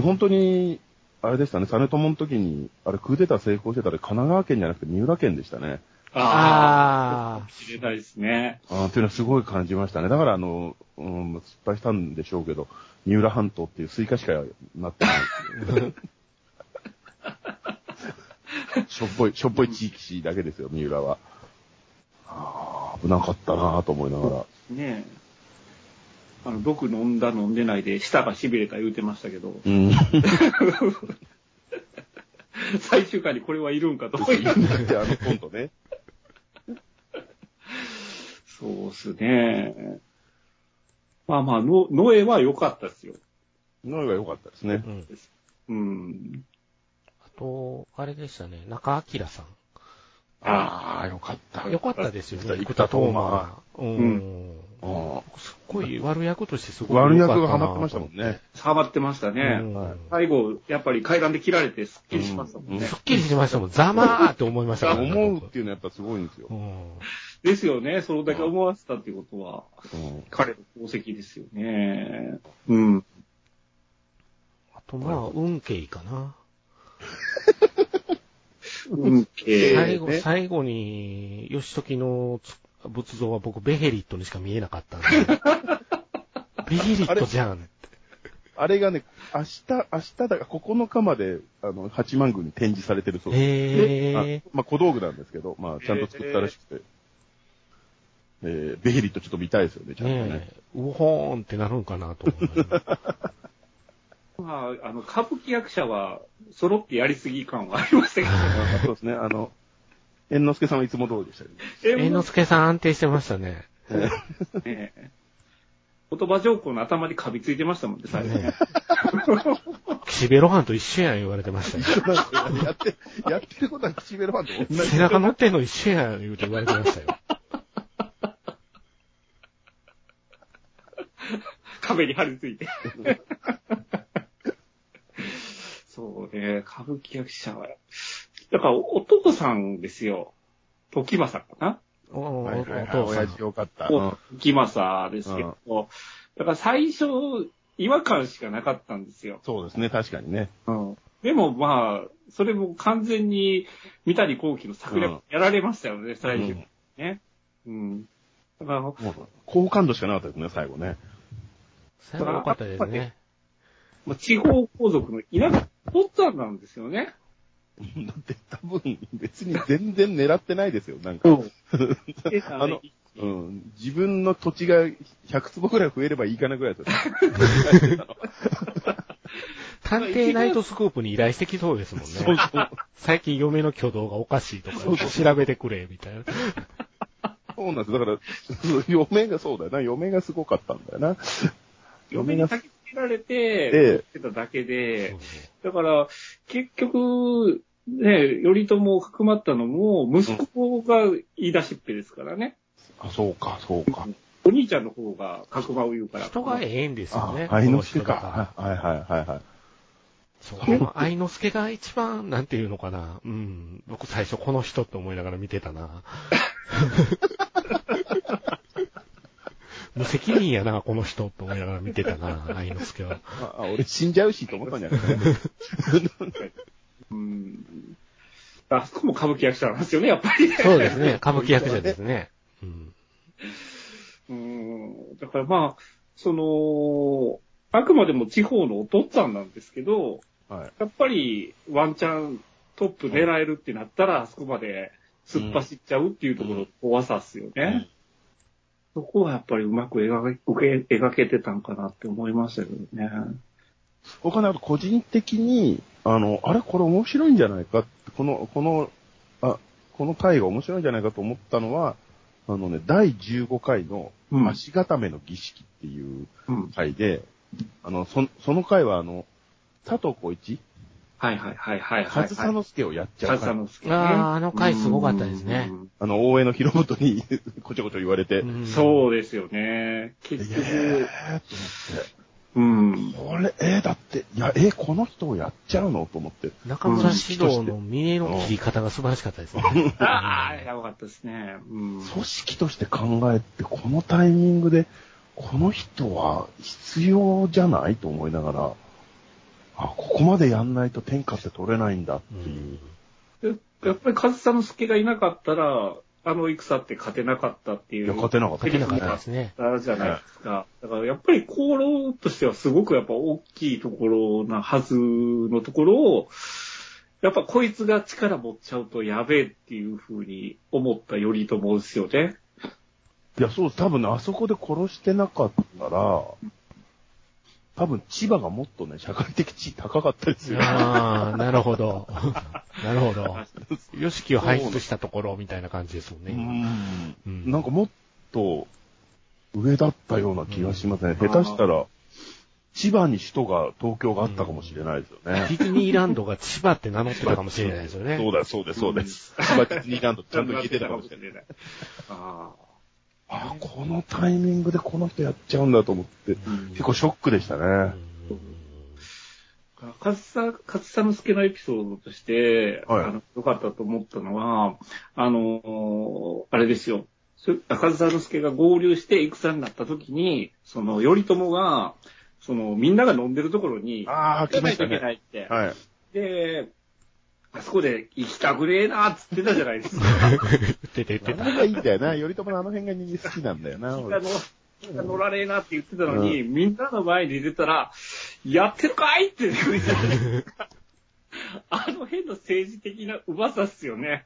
本当に、あれでしたね、実朝の時に、あれ、クーデター成功してたら神奈川県じゃなくて三浦県でしたね。ああ。あかもしれないですね。ああ、っていうのはすごい感じましたね。だから、あの、うん、失敗したんでしょうけど、三浦半島っていうスイカしかなってない。しょっぽい、しょっぽい地域だけですよ、三浦は。ああ、危なかったなぁと思いながら。ねえ。あの、毒飲んだ飲んでないで舌が痺れた言うてましたけど、うん。最終回にこれはいるんかと思いだってあのコントね。そうっすね。まあまあ、ノノエは良かったですよ。のが良かったですねあ。。うん。うん。あと、あれでしたね、中明さん。ああ、良かった。よかったですよね、生田斗真。うん。あすっごい悪役としてすあごい悪良かったな役がハマってましたもんね。ハマってましたね。うんはい最後、やっぱり階段で切られてスッキリしましたもんね。うんすっきりしましたもん。ざまーって思いましたからね。思うっていうのはやっぱすごいんですよう。ん。ですよね。それだけ思わせたっていうことは、うん彼の功績ですよね。うん。あと、まあ、運慶かな。うん、え最後、ね最後に、義時のつ仏像は僕、ベヘリットにしか見えなかったんで。ベヘリットじゃん。あれがね、明日、明日だから9日まで、あの、八幡宮に展示されてるそうです。へあまあ、小道具なんですけど、まあ、ちゃんと作ったらしくて。えー、ベヘリットちょっと見たいですよね、ちー。ゃんとね。ねえ、うほーんってなるんかなと思い まあ、あの、歌舞伎役者は揃ってやりすぎ感はありましたけど あそうですね、あの、猿之助さんはいつも通りでしたけど。ね。猿之助さん安定してましたね。ね言葉上皇の頭にカビついてましたもんね、最後ねね。岸辺露伴と一緒やん言われてましたよ。やって、やってることは口紅ファンと同じ。背中乗ってんの一緒やん言うて言われてましたよ。壁に張り付いて。そうね、歌舞伎役者は。だから、お父さんですよ。時政かなおおはいはいはい、お父さん親父。よかった。お時政ですけど、だから最初、違和感しかなかったんですよ。そうですね、確かにね。でもまあ、それも完全に三谷幸喜の策略やられましたよね、最初にね。うん。だから、もう好感度しかなかったですね、最後ね。最後良かったですね。まあ地方皇族の田舎、おっさんなんですよね。だって多分、別に全然狙ってないですよ、なんか。あのうん、自分の土地が100坪ぐらい増えればいいかなぐらいですよね。探偵ナイトスクープに依頼してきそうですもんそうね。そう。最近嫁の挙動がおかしいとか調べてくれ、みたいな。そうなんです。だから、嫁がそうだよな。嫁がすごかったんだよな。嫁に焚き付けられて、ええやってただけで、だから、結局、ね、頼朝をかくまったのも、息子が言い出しっぺですからね。あ、そうか、そうか。お兄ちゃんの方が角馬を言うから。人がええんですよね。あ、愛之助か。はいはいはいはい。そう。愛之助が一番、なんていうのかな。うん。僕最初この人って思いながら見てたな。無責任やな、この人って思いながら見てたな、愛之助は。あ、あ俺死んじゃうしと思ったんじゃないうん。あそこも歌舞伎役者なんですよね、やっぱり。そうですね。歌舞伎役者ですね。うん。うん。だからまあ、その、あくまでも地方のお父っつぁんなんですけど、はい。やっぱりワンチャントップ狙えるってなったら、あそこまで突っ走っちゃうっていうところの怖さっすよね。そこはやっぱりうまく描け描けてたんかなって思いましたけどね。僕はね、あと個人的に、あの、あれこれ面白いんじゃないかって、この、この、あ、この回が面白いんじゃないかと思ったのは、あのね、第15回のうん足固めの儀式っていううん。回で、あの、そ、その回はあの、佐藤浩一、はいはいはいはいはい。上総介をやっちゃう回。上総介ね。ああ、あの回すごかったですね。あの、大江の広本に こちょこちょ言われて、うんそうですよね。結え局、ーうん。と思って、これ、えー、だって、いや、えー、この人をやっちゃうの？と思って。中村指導の見栄の切り方が素晴らしかったですね。ああ、やばかったですね。うん。組織として考えて、このタイミングで、この人は必要じゃないと思いながら、あ、ここまでやんないと天下って取れないんだっていう。でやっぱり上総介がいなかったら、あの戦って勝てなかったっていう。いや、勝てなかった。書けなかったですね。あるじゃないですか。だからやっぱり功労としてはすごくやっぱ大きいところなはずのところを、やっぱこいつが力持っちゃうとやべえっていうふうに思った頼朝ですよね。いや、そう。多分ね、あそこで殺してなかったら、多分千葉がもっとね、社会的地位高かったですよ。ああ、なるほど。なるほど。ヨシキを輩出したところみたいな感じですもんうね。んうんなんかもっと上だったような気がしますね。うん下手したら、千葉に首都が、東京があったかもしれないですよデね。ィズニーランドが千葉って名乗ってたかもしれないですよね。そうだ、そうです、そうです。千葉ディズニーランドちゃんと聞いてたかもしれない。ない。ああ、このタイミングでこの人やっちゃうんだと思って、あ。結構ショックでしたね。うんかつさ、かつさの助のエピソードとして、はいあの、良かったと思ったのは、あのーあれですよ。そ赤座之助が合流して戦になった時に、その、頼朝が、その、みんなが飲んでるところに、ああ、来ましたね。ないって。はい。で、あそこで行きたくねえなっつってたじゃないですか。言ってた言ってた。あの辺がいいんだよな。頼朝のあの辺が好きなんだよな。気が乗気が乗らねえなって言ってたのに、みんなの前に出たら、やってるかいって言うじゃないですか。あの辺の政治的なうまさっすよね。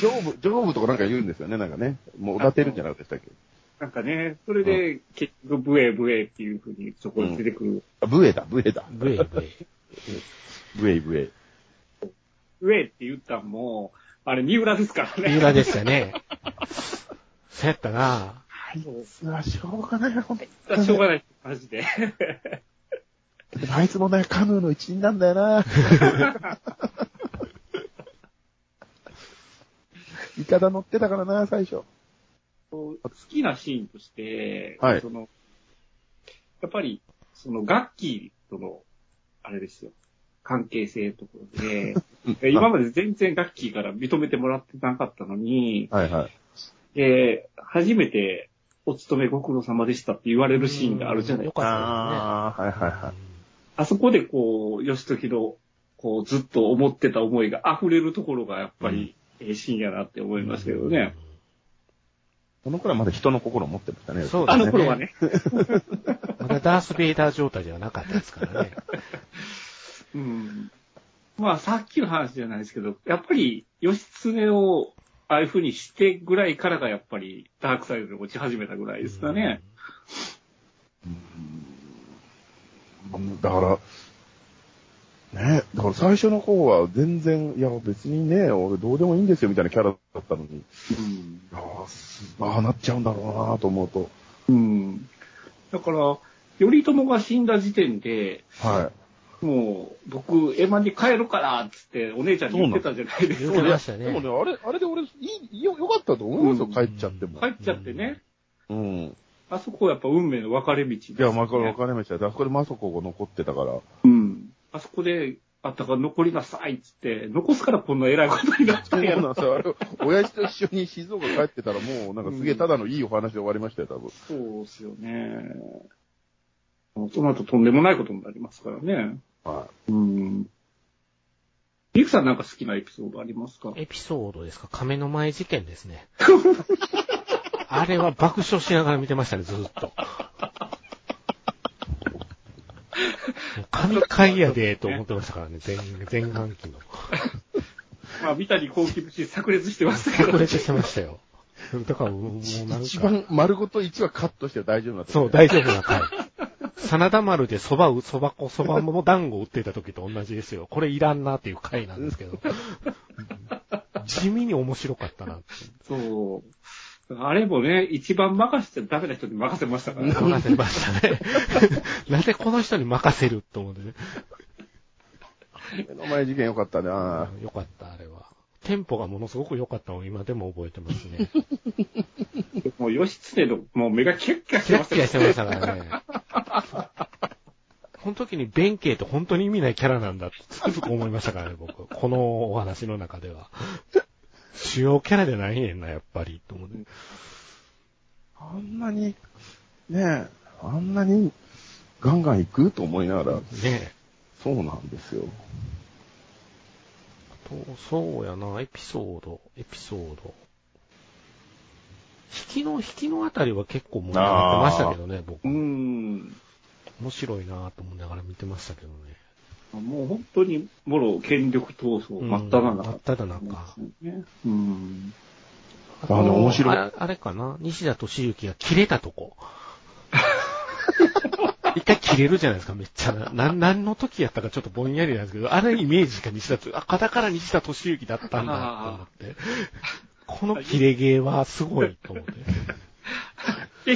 上部、上部とかなんか言うんですよね、なんかね。もう、おだてるんじゃなかったでしたっけ？なんかね、それで、結局、ブエブエっていうふうにそこに出てくる。あ、ブエだ、ブエだ。ブエブエ。ブエブエ。ブエって言ったんも、あれ、三浦ですからね。三浦でしたね。そうやったなあいつはしょうがないな、ほんとしょうがない、マジで。あいつもね、カヌーの一員なんだよな。イカダ乗ってたからな、最初。好きなシーンとして、はいその、やっぱり、その、ガッキーとの、あれですよ、関係性のところで、今まで全然ガッキーから認めてもらってなかったのに、はいはい。で、初めて、お勤めご苦労様でしたって言われるシーンがあるじゃないよかったああ、はいはいはい。あそこでこう、義時の、こう、ずっと思ってた思いが溢れるところがやっぱり、ええシーンやなって思いますけどね。その頃はまだ人の心を持ってましたね。そうですねあの頃はね。まだダース・ベイダー状態ではなかったですからね。うん。まあ、さっきの話じゃないですけど、やっぱり、義経を、ああいう風にしてぐらいからがやっぱり、ダークサイドで落ち始めたぐらいですかね。うんだから、ね、だから最初の方は全然、いや別にね、俺どうでもいいんですよみたいなキャラだったのに、いうん。ああなっちゃうんだろうなと思うと、うん。だから、頼朝が死んだ時点で、はもう、僕、エマに帰るから、っつって、お姉ちゃんに言ってたじゃないです言か。ってましたね。でもね、あれ、あれで俺、いい、よ、よかったと思いますよ、うん帰っちゃっても。帰っちゃってね。うん。いあそこはやっぱ運命の分かれ道ね。や、わかるわかりました。あそこでマソコが残ってたから。うん。あそこで、あったから残りなさいっつって、残すからこんな偉いことになったそうんやろ。なんですよ。あれ、親父と一緒に静岡帰ってたらもう、なんかすげえただのいいお話で終わりましたよ、多分。そうですよね。その後とんでもないことになりますからね。はうん。リクさんなんか好きなエピソードありますか？エピソードですか？亀の前事件ですね。あれは爆笑しながら見てましたね、ずーっと。神回やで、と思ってましたから ね、前、前半期の。まあ、三谷幸喜節炸裂してますけど。炸裂してましたよ。だから、もうなんか。一番丸ごと1話カットして大丈夫なった。そう、大丈夫な回。真田丸で蕎麦、蕎麦粉、蕎麦も団子売ってた時と同じですよ。これいらんなっていう回なんですけど。地味に面白かったな。そう。あれもね、一番任せちゃダメな人に任せましたからね。任せましたね。なぜこの人に任せると思ってね。目の前事件よかったなよかった、あれは。テンポがものすごく良かったのを今でも覚えてますね。もう、義経の、もう目がキャッキャしキてましたラッキラしてましたからね。この時に弁慶って本当に意味ないキャラなんだってつくづく思いましたからね、僕。このお話の中では。主要キャラじゃないねんな、やっぱり、と思って。あんなに、ねえ、あんなにガンガン行くと思いながら、ねえ。そうなんですよ。と、そうやな、エピソード、エピソード。引きの、引きのあたりは結構盛り上がってましたけどね、僕う。ん。面白いなと思いながら見てましたけどね。もう本当に、もろ権力闘争、うん真っ只中。真っ只中ね。うん。あの面白いあれあれかな？西田敏行が切れたとこ。一回切れるじゃないですか、めっちゃな。な、何の時やったかちょっとぼんやりなんですけど、あれイメージか西田と、あ、だから西田敏行だったんだと思って。この切れ芸はすごいと思って。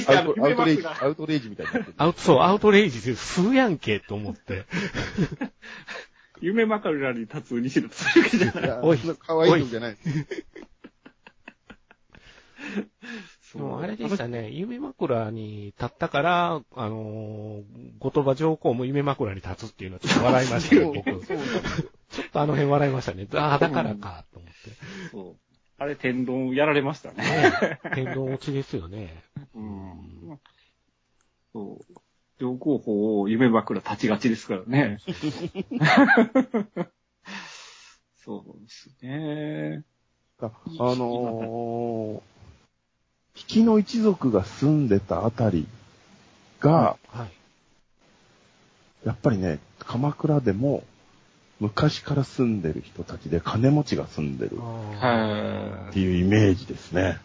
アウトアウトレイジ、アウトレイジみたいになってる。アウト、そう、アウトレイジで吸うやんけと思って。夢枕に立つ西田敏行じゃないおいそんな可愛いのじゃない。もうあれでしたね、夢枕に立ったから、あのー、後鳥羽上皇も夢枕に立つっていうのはちょっと笑いましたよ、僕。ちょっとあの辺笑いましたね。ああ、だからか、と思って。そう。あれ、天丼やられましたね。ねえ天丼落ちですよね。うん。そう。上皇后を夢枕立ちがちですからね。そうですね。ああのー、引きの一族が住んでたあたりが、はい。やっぱりね、鎌倉でも昔から住んでる人たちで金持ちが住んでるはっていうイメージですね。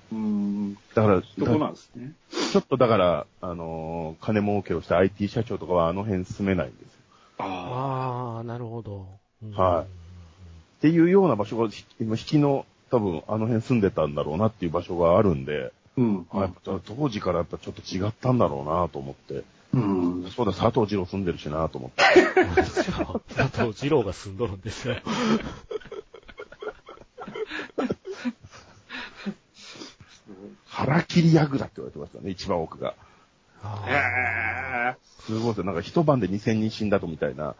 だから、どこなんですね。ちょっとだから、あのー金儲けをした IT 社長とかはあの辺住めないんですよ。あああ、なるほど。うんはいっていうような場所が、引きの、多分あの辺住んでたんだろうなっていう場所があるんで、あ。うん。あやっぱ当時からやっぱちょっと違ったんだろうなと思って。うん。そうだ、佐藤二郎住んでるしなと思って。佐藤二郎が住んどるんですよ。腹切り役だって言われてましたね、一番奥が。あへすごいですよ。なんか一晩で2000人死んだとみたいな、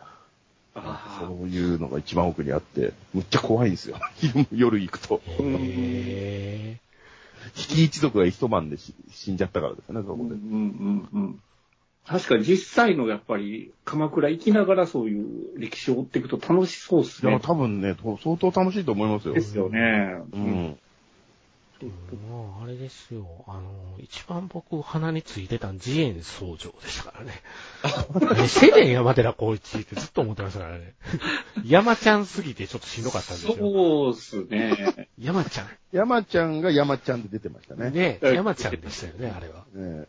あそういうのが一番奥にあって、むっちゃ怖いんですよ。夜行くと。ーへ引き一族が一晩でし死んじゃったからですよね、そこで。うんうんうんうん。確かに実際のやっぱり鎌倉行きながらそういう歴史を追っていくと楽しそうですいや、ね。多分ね、と相当楽しいと思いますよ。ですよね。う。ん。ーもうあれですよ。あの、一番僕鼻についてたん自演僧正でしたからね。何してんねん山寺宏一ってずっと思ってましたからね。山ちゃんすぎてちょっとしんどかったんですよ。そうですね。山ちゃん。山ちゃんが山ちゃんで出てましたね。ねね山ちゃんでしたよね、あれは。え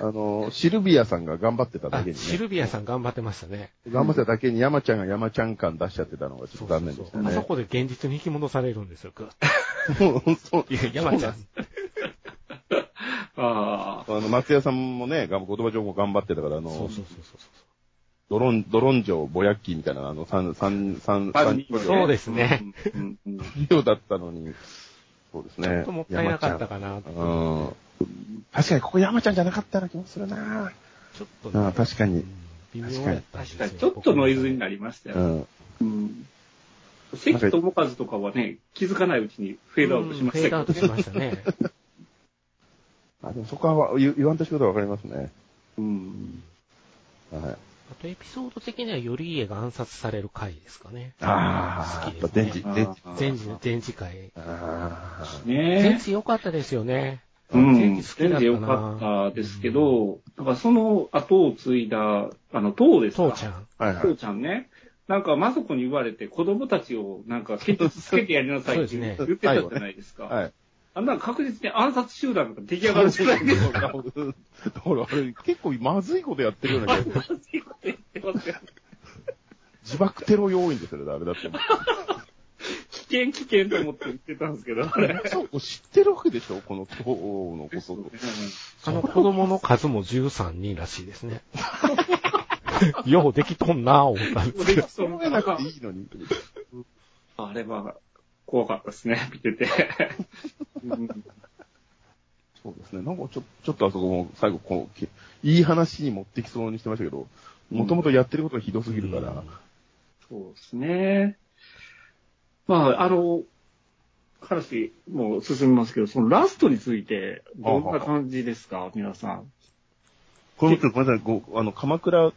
あの、シルビアさんが頑張ってただあけ、にシね。ルビアさん頑張ってましたね。頑張ってただけに山ちゃんが山ちゃん感出しちゃってたのがちょっと残念でしたね。あそこで現実に引き戻されるんですよ、ぐっそうと。いや、山ちゃん。ああ。あの、松屋さんもね、が言葉上も頑張ってたから、あの、そうそうそうそうドロン、ドロンジョ、ボヤッキーみたいな、あの、三、三、三、三そうですね。うんうんうん。トリオだったのに、そうですね。ちょっともったいなかったかな。うん。確かにここ山ちゃん。じゃなかったような気もするなちょっとああ確かにうん。微妙やったん。ですよ確かに、ちょっとノイズになりましたよ。うん。うん。関智和とかはね、気づかないうちにフェードアウトしましたけどうんフェードアウトしましたね。あ、でもそこは言言わんとしことはわかりますね。うん。はい。あとエピソード的には頼家が暗殺される回ですかね。ああ、好きですね電池、電池。前時、前時回。あ前ね時良かったですよね。え。うん。前期好き良かったですけど、だからその後を継いだ、あの、父ですか？父ちゃん。あ。はいはい父。ちゃんね。なんか、まそこに言われて、子供たちを、なんか、ケツつけてやりなさいって言ってたじゃないですか。はい。あんなの確実に暗殺集団が出来上がるじゃないですか。だから、あれ、結構まずいことやってるような気がする。そういうこと言ってますよ自爆テロ要因ですよね、あれだって。危険危険と思って言ってたんですけど、あれ。そう、知ってるわけでしょ？この党のことと。あの子供の数も13人らしいですね。ようできとんなぁ、思ったんですけど。そそうやなくていいのに。あれは怖かったですね、見てて。うんそうですね。なんかちょちょっとあそこも最後こう、きいい話に持ってきそうにしてましたけど、もともとやってることがひどすぎるから、そうですね。まあ、あの、話もう進みますけど、そのラストについて、どんな感じですか、皆さん。これもちょっとごめんなさい、ごあの、鎌倉、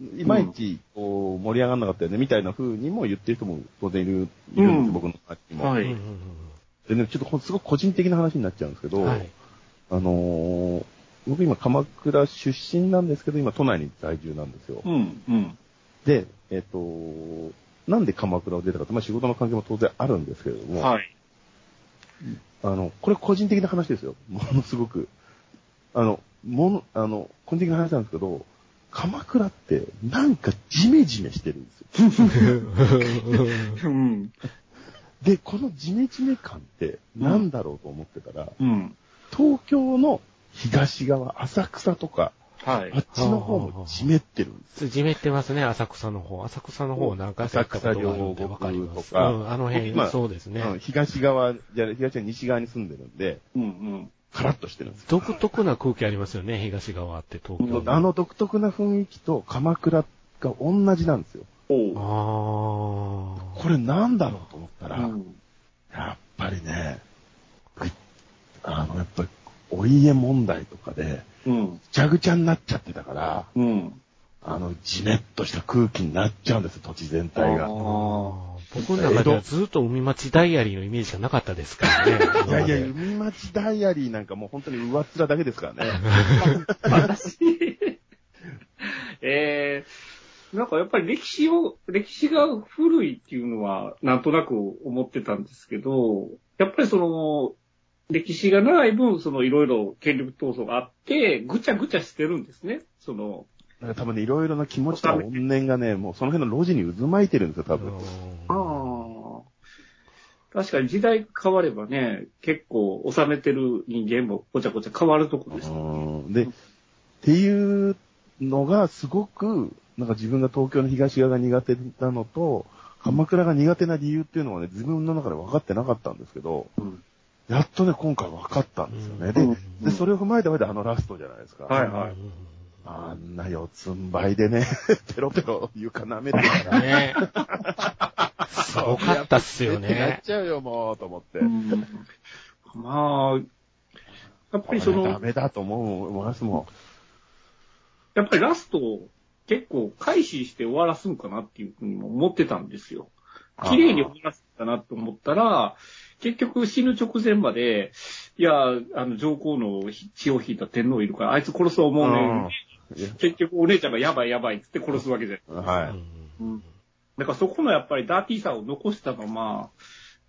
いまいち、こう、盛り上がんなかったよね、みたいな風にも言ってる人も当然いる、いるんです僕の周りにも。はい。でね、ちょっとすごく個人的な話になっちゃうんですけど、うんはい。あのー僕今鎌倉出身なんですけど、今都内に在住なんですよ。うん、うん。で、えっ、と、なんで鎌倉を出たかって、まあ仕事の関係も当然あるんですけれども、はい。あの、これ個人的な話ですよ。ものすごく。あの、もの、あの、個人的な話なんですけど、鎌倉ってなんかジメジメしてるんですよ。うん。で、このジメジメ感ってなんだろうと思ってたら、うん。東京の東側、浅草とか、はいあ。っちの方もジメってるんですよ。じめってますね、浅草の方。浅草の方なんか。浅草両国とかうん、あの辺、まあそうですね。うん東側、じゃあ東は西側に住んでるんで、うん、うん。カラッとしてるんですよ。独特な空気ありますよね、東側って東京。あの独特な雰囲気と鎌倉が同じなんですよ。おあーこれなんだろうと思ったら、うん。やっぱりね、あの、やっぱり、お家問題とかで、うん。ぐちゃぐちゃになっちゃってたから、うん。あの、じめっとした空気になっちゃうんですよ、土地全体が。僕の中ではずっと海町ダイアリーのイメージがなかったですからね。いやいや、海町ダイアリーなんかもう本当に上っ面だけですからね。私、えー、なんかやっぱり歴史を、歴史が古いっていうのはなんとなく思ってたんですけど、やっぱりその、歴史が長い分、そのいろいろ権力闘争があって、ぐちゃぐちゃしてるんですね。その、なんか多分ね、いろいろな気持ちとか怨念がね、もうその辺の路地に渦巻いてるんですよ、多分。ああ。確かに時代変わればね、結構収めてる人間もごちゃごちゃ変わるとこです。うんで、っていうのがすごく、なんか自分が東京の東側が苦手なのと、鎌倉が苦手な理由っていうのはね、自分の中で分かってなかったんですけど、うんやっとね、今回分かったんですよね。うんでうんで、それを踏まえた上であのラストじゃないですか。はいはいあんな四つん這いでね、ペロペロ床舐めてたら、ね。すごかったっすよなっね。ちゃうよ、もう、と思って。うんまあ、やっぱりその、ダメだと思う、思いますもやっぱりラストを結構回避して終わらすんかなっていうふうにも思ってたんですよ。ん。綺麗に終わらすかなと思ったら、結局死ぬ直前まで、いや、あの、上皇の血を引いた天皇いるから、あいつ殺すと思うねん。いや結局お姉ちゃんがやばいやばいっつって殺すわけじゃん。はい。うん。だからそこのやっぱりダーティーさを残したまま、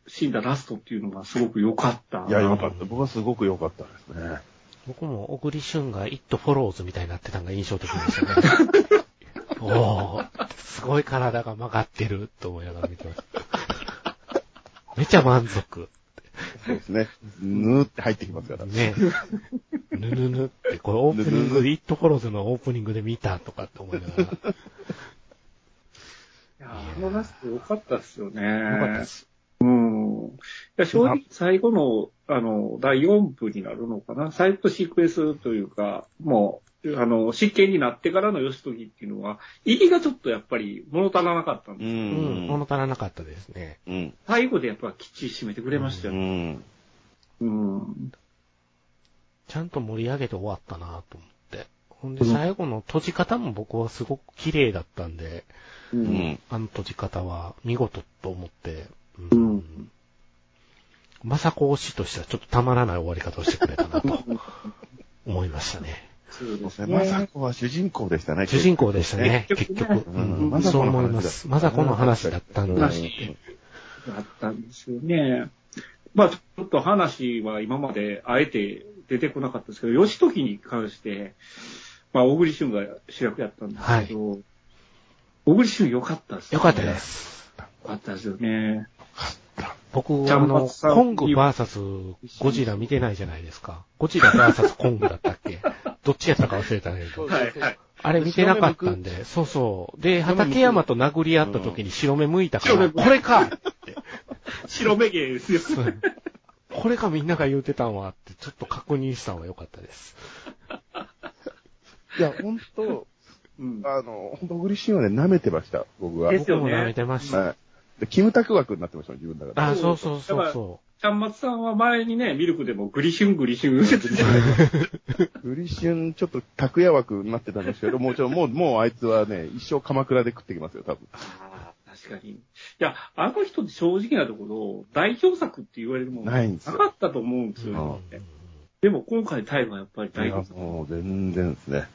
死んだラストっていうのがすごく良かった。いや、よかった。僕はすごく良かったですね。僕も小栗旬がイットフォローズみたいになってたのが印象的でしたね。おー、すごい体が曲がってると思いながら見てました。めちゃ満足。そうですね。ぬーって入ってきますから。ね。ぬぬぬって、これオープニングで、イットフォローズのオープニングで見たとかって思いながら。あのラスト良かったですよね。ったです。うん。いや、正直最後の、あの、第4部になるのかな。サイトシークエンスというか、もう、あの、執権になってからの義時っていうのは、入りがちょっとやっぱり物足らなかったんうですよ。うん、物ん。足らなかったですね。うん。最後でやっぱきっちり締めてくれましたうよね。ん。うん。ちゃんと盛り上げて終わったなと思って。ほんで、最後の閉じ方も僕はすごく綺麗だったんで、う。うん。ん。あの閉じ方は見事と思って、ううん。ん。まさこ推しとしてはちょっとたまらない終わり方をしてくれたなと 思いましたね。そうですまさね。こは主人公でしたね。主人公でしたね、結局。結局。ねうん。うん。そう思います。まさこの話だったんだって。あったん。ですよね。まあ、ちょっと話は今まであえて出てこなかったですけど、義時に関して、まあ、小栗旬が主役やったんですけど、小栗旬良かったです、よかったで。す。良かったですよね。僕、あの、コング VS ゴジラ見てないじゃないですか。ゴジラ VS コングだったっけ？どっちやったか忘れたけど。はい、はい。あれ見てなかったんで、そうそう。で、畠山と殴り合った時に白目向いたから、これか。白目芸ですよ。これかみんなが言うてたんはって、ちょっと確認したのが良かったです。いや、ほんと、うん。あの、ほんと、小栗旬はね、舐めてました、僕は。ですよね僕も舐めてました。はい。で、キムタク枠になってました、自分だから。あ、そうそうそうそちゃんまつさんは前にね、ミルクでもグリシュングリシュン言ってたじゃないですか。グリシュン、ちょっと拓也枠になってたんですけど、もうちょ、もう、もうあいつはね、一生鎌倉で食ってきますよ、多分。ああ、確かに。いや、あの人って正直なところ、代表作って言われるものないんですよなかったと思うんですう。よ。うんでも今回タイムはやっぱり代表作。もう全然ですね。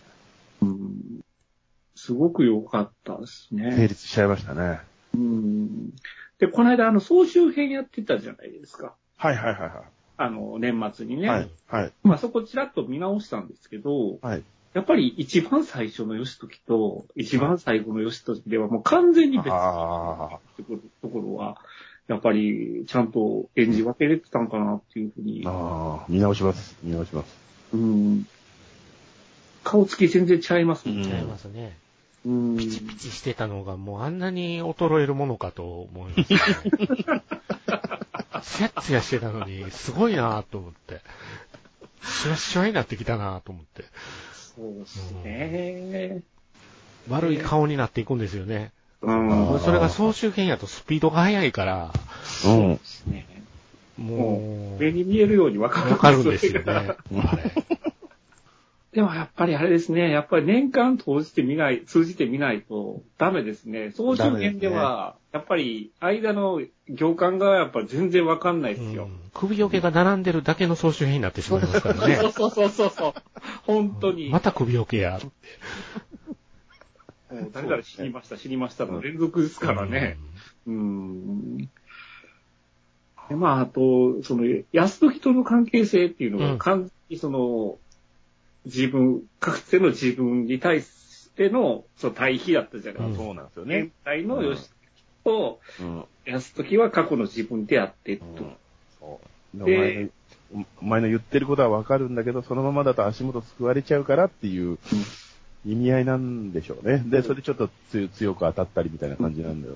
うんすごく良かったです成ね。立しちゃいましたね。うんで、この間あの総集編やってたじゃないですか。はいはいはいはあの、年末にい。ね。はい。はい。まあそこちらっと見直したんですけど、はい。やっぱり一番最初の義時と一番最後の義時ではもう完全に別あってくるところは、やっぱりちゃんと演じ分けれてたんかなっていうふうにあ。。ああ、見直します。見直します。うん。顔つき全然ちゃいますもんうん違いますね。うん。ピチピチしてたのがもうあんなに衰えるものかと思います、ね。ツヤッツヤしてたのに、すごいなと思って。シワシワになってきたなと思って。そうですね。悪い顔になっていくんですよね。うん。あそれが総集編やとスピードが速いから、うん。ですね。もう、目に見えるようにわかる。わかるんですよね。あれ。でもやっぱりあれですね、やっぱり年間通じてみない、通じてみないとダメですね。総集編では、やっぱり間の行間がやっぱり全然わかんないですよ。うん首よけが並んでるだけの総集編になってしまいますからね。そうそうそうそう。本当に。また首よけや。誰々死にました、死にましたの連続ですからね。うん。でまあ、あと、その、安時との関係性っていうのうんが、完全にその、自分、かつての自分に対しての、その対比だったじゃないですか。そうなんですよ現ね。代の義時と、うん。安時は過去の自分であって、と。そう。おで前の、お前の言ってることはわかるんだけど、そのままだと足元救われちゃうからっていう意味合いなんでしょうね。で、それでちょっと強強く当たったりみたいな感じなんだよ。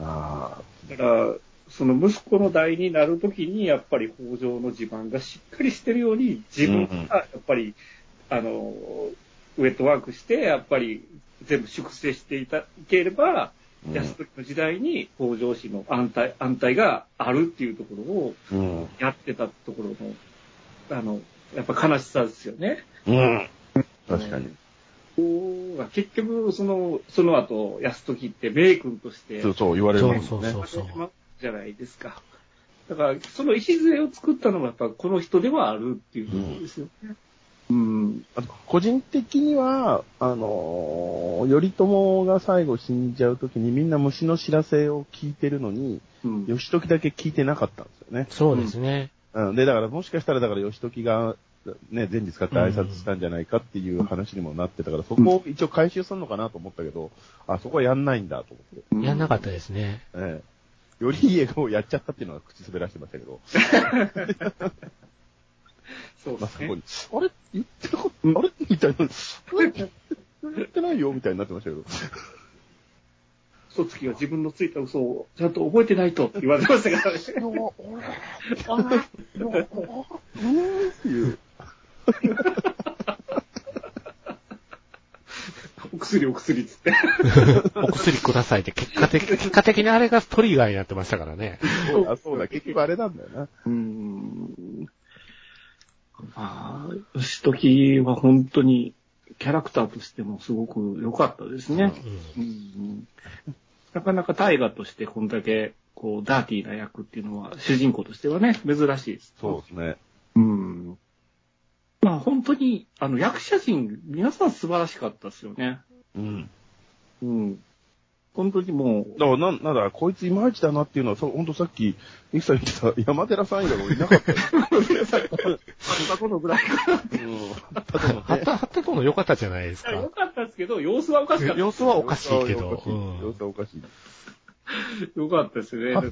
あだから、その息子の代になるときに、やっぱり北条の地盤がしっかりしてるように、自分が、やっぱり、あの、ウェットワークして、やっぱり全部粛清していた、いければ、あ。うん安時の時代に北条氏の安泰、安泰があるっていうところをうん。やってたところの、あの、やっぱ悲しさですよね。うん。確かに。結局、その、その後、安時って名君として、そうそう言われるそもんね。うそうそう始まったじゃないですか。だから、その礎を作ったのがやっぱこの人ではあるっていうことですよね。うん。あと個人的には、あのー頼朝が最後死んじゃうときにみんな虫の知らせを聞いてるのに、うん。義時だけ聞いてなかったんですよね。そうですね。うん。で、だからもしかしたらだから義時が、ね、前日使って挨拶したんじゃないかっていう話にもなってたから、そこを一応回収するのかなと思ったけど、あ、そこはやんないんだと思って。うんやんなかったですね。えよりいいをやっちゃったっていうのは口滑らしてましたけど。そうですねあれ？言ってなかった、あれみたいな。言ってないよ？みたいになってましたけど。嘘つきは自分のついた嘘をちゃんと覚えてないとって言われてましたからね。っていう。お薬お薬っつって。お薬くださいって、結果的、結果的にあれがトリガーになってましたからね。あ、そうだ、結局あれなんだよな。うーん。まあ、義時は本当にキャラクターとしてもすごく良かったですね。うんなかなか大河としてこんだけ、こう、ダーティーな役っていうのは、主人公としてはね、珍しいです。そうですね。うん。まあ本当に、あの、役者陣、皆さん素晴らしかったですよね。うん。うん。本当にもう、だから、なん、なんだ、こいついまいちだなっていうのは、そう、ほんとさっき、イキさん言ってた山寺さん以外俺いなかったよ。たことぐらいかな。うん。った、はったとの良かったじゃないですかよ。かったですけど、様子はおかしかった。様子はおかしいけど。う様ん子はおかしい。よかったですね。あ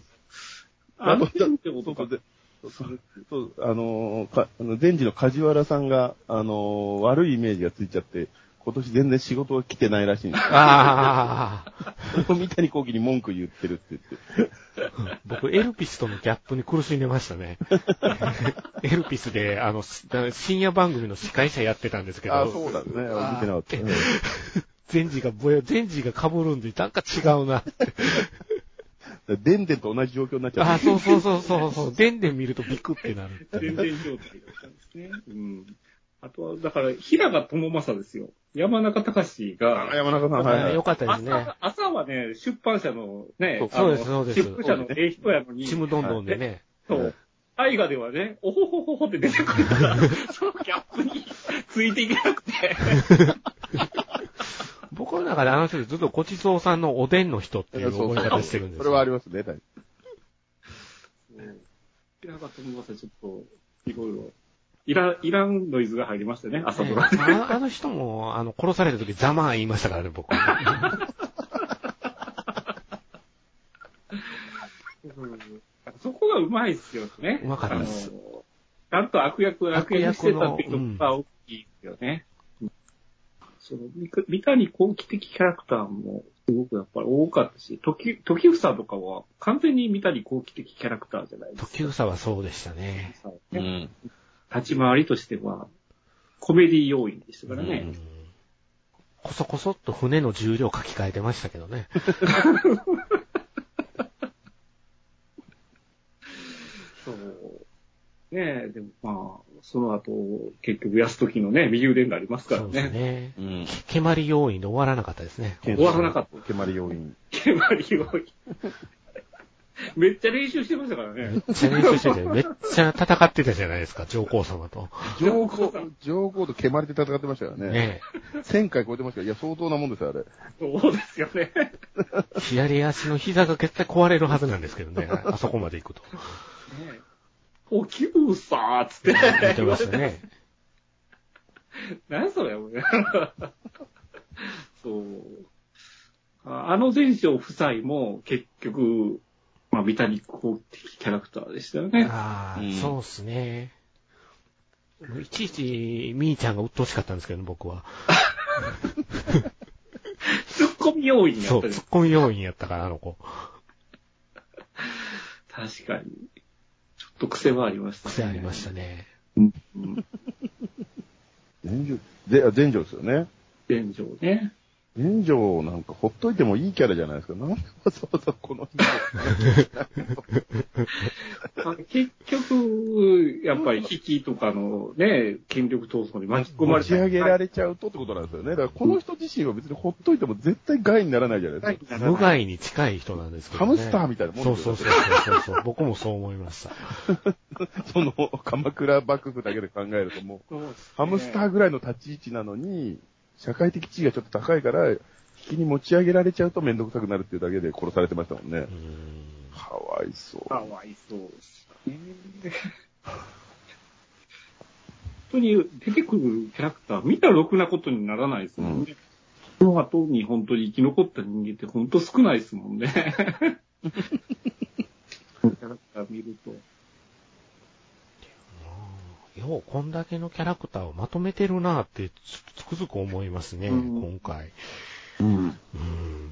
のあと、だってことかそうあのーか、あの、前次の梶原さんが、あのー悪いイメージがついちゃって、今年全然仕事が来てないらしいんですよ。ああ、それを三谷幸喜に文句言ってるって言って。僕、エルピスとのギャップに苦しんでましたね。エルピスで、あの、す深夜番組の司会者やってたんですけど、あ、そうだね。見てなかった。うん前治がぼや、前治が被るんで、なんか違うな。でんでんと同じ状況になっちゃあ、って。そうそうそうそうそう。でんでん見るとビクってなる。全然状態だったんですね。うん。あとは、だから、平賀智正ですよ。山中隆が、あ山中さん、はい、はいよ。かったですね。朝、朝はね、出版社のね、そうですそうです出版社のええ人やのに、ちむどんどんでね。そう。絵画ではね、おほほほほって出てくるから、そのギャップに ついていけなくて。僕の中であの人でずっとごちそうさんのおでんの人っていう覚え方してるんですよ。それはありますね。確かに平賀智正ちょっと、いろいろ、いら、いらんノイズが入りましたね、朝ドラで。ねああの人も、あの、殺された時ざまあ言いましたからね、僕。うんそこがうまいっすよね。うまかったっすちゃんと悪役、悪役にしてたっていうのが大きいですよね。うんその、み三谷幸喜的キャラクターもすごくやっぱり多かったし、時、時房とかは完全に三谷幸喜的キャラクターじゃないですか。時房はそうでしたね。ねうん。立ち回りとしては、コメディ要因でしたからうね。んこそこそっと船の重量書き換えてましたけどね。そう。ねえ、でもまあ、その後、結局、安時のね、右腕がありますからそうですね。ね。うん。蹴鞠要因で終わらなかったですね。終わらなかった。蹴鞠要因。蹴鞠要因。めっちゃ練習してましたからね。めっちゃ練習してて、めっちゃ戦ってたじゃないですか、上皇様と。上皇、上皇と蹴鞠で戦ってましたよね。ね1000回超えてましたよ。いや、相当なもんですよ、あれ。そうですよね。左足の膝が絶対壊れるはずなんですけどね、あそこまで行くと。ねおきゅうさーっつって。言ってましたね。何それ、俺。そう。ああの前哨夫妻も結局、まあ、三谷幸喜的キャラクターでしたよね。ああ、うんそうっすね。いちいち、みーちゃんが鬱陶しかったんですけどね、僕は。ツッコミ要因やそう、ったりツッコミ要因やったから、あの子。確かに。ちょっと癖はありましたね。癖ありましたね。うん。全城、で、あ全城ですよね。現状ね。全城なんかほっといてもいいキャラじゃないですか。なんでわざわざこの人。あ結局、やっぱり引きとかのね、権力闘争に巻き込まれ持ち上げられちゃうとってことなんですよね。だからこの人自身は別にほっといても絶対害にならないじゃないですか。無害に近い人なんですけど、ね。ハムスターみたいなもんそうですよそうそうそうそう。僕もそう思いました。その、鎌倉幕府だけで考えるともう、ハムスターぐらいの立ち位置なのに、社会的地位がちょっと高いから、引きに持ち上げられちゃうとめんどくさくなるっていうだけで殺されてましたもんねう。んかわいそう。かわいそうですね。本当に出てくるキャラクター、見たらろくなことにならないですもんね。その後に本当に生き残った人間って本当少ないですもんね。ると。よう、こんだけのキャラクターをまとめてるなってつつくづく思いますね、うん今回。うん。うん。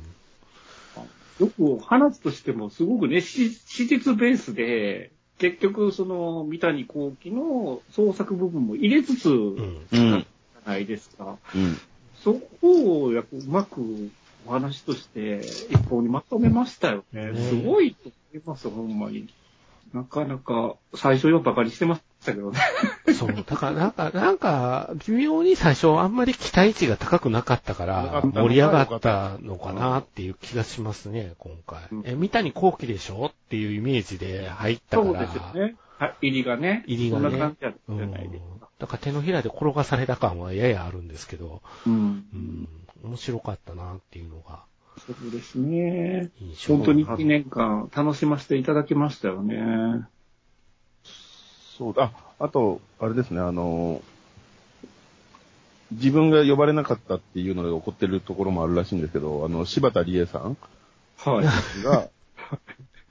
よく話としてもすごくね、史史実ベースで、結局その三谷幸喜の創作部分も入れつつ、うん。うん。じゃないですか。うん。そこをやうまくお話として一本にまとめましたよね。ねすごいと思います、ほんまに。なかなか最初よバカにしてましたけどね。そう。だから、なんか、なんか、微妙に最初あんまり期待値が高くなかったから、盛り上がったのかなっていう気がしますね、今回うん。え、三谷幸喜でしょっていうイメージで入ったから。そうですよね。はい、入りがね。入りがねそんな感じだったうん。じゃないですか。だから手のひらで転がされた感はややあるんですけど、うんうん。面白かったなっていうのがそうですね。本当に1年間楽しませていただきましたよね。そうだ。あ、あと、あれですね、あの、自分が呼ばれなかったっていうので怒ってるところもあるらしいんですけど、あの、柴田理恵さんはい。が、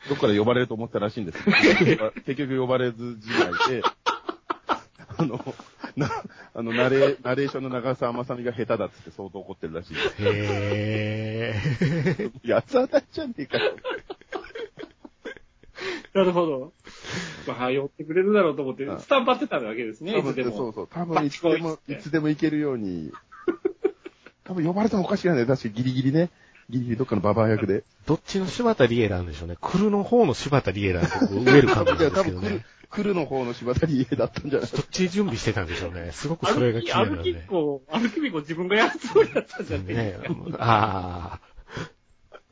どっかで呼ばれると思ったらしいんですけど、結局呼ばれずじまいで、あの、な、あの、ナレ、ナレーションの長澤まさみが下手だっつって相当怒ってるらしいです。へー。八つ当たりじゃねえかよ。なるほど。まあ、寄ってくれるだろうと思ってうん、スタンバってたわけですね、多分いつでも。そうそう。多分いつでも、いつでも行けるように。多分呼ばれてもおかしくないね。確かギリギリね。ギリギリどっかのババア役で。どっちの柴田理恵なんでしょうね。来るの方の柴田理恵なんてウェルカムなんですけどね。来るの方の柴田理恵だったんじゃない？どっち準備してたんでしょうね。すごくそれが気になる歩きっね。こ、歩きびこ自分がやるつもりだったんじゃねねああ。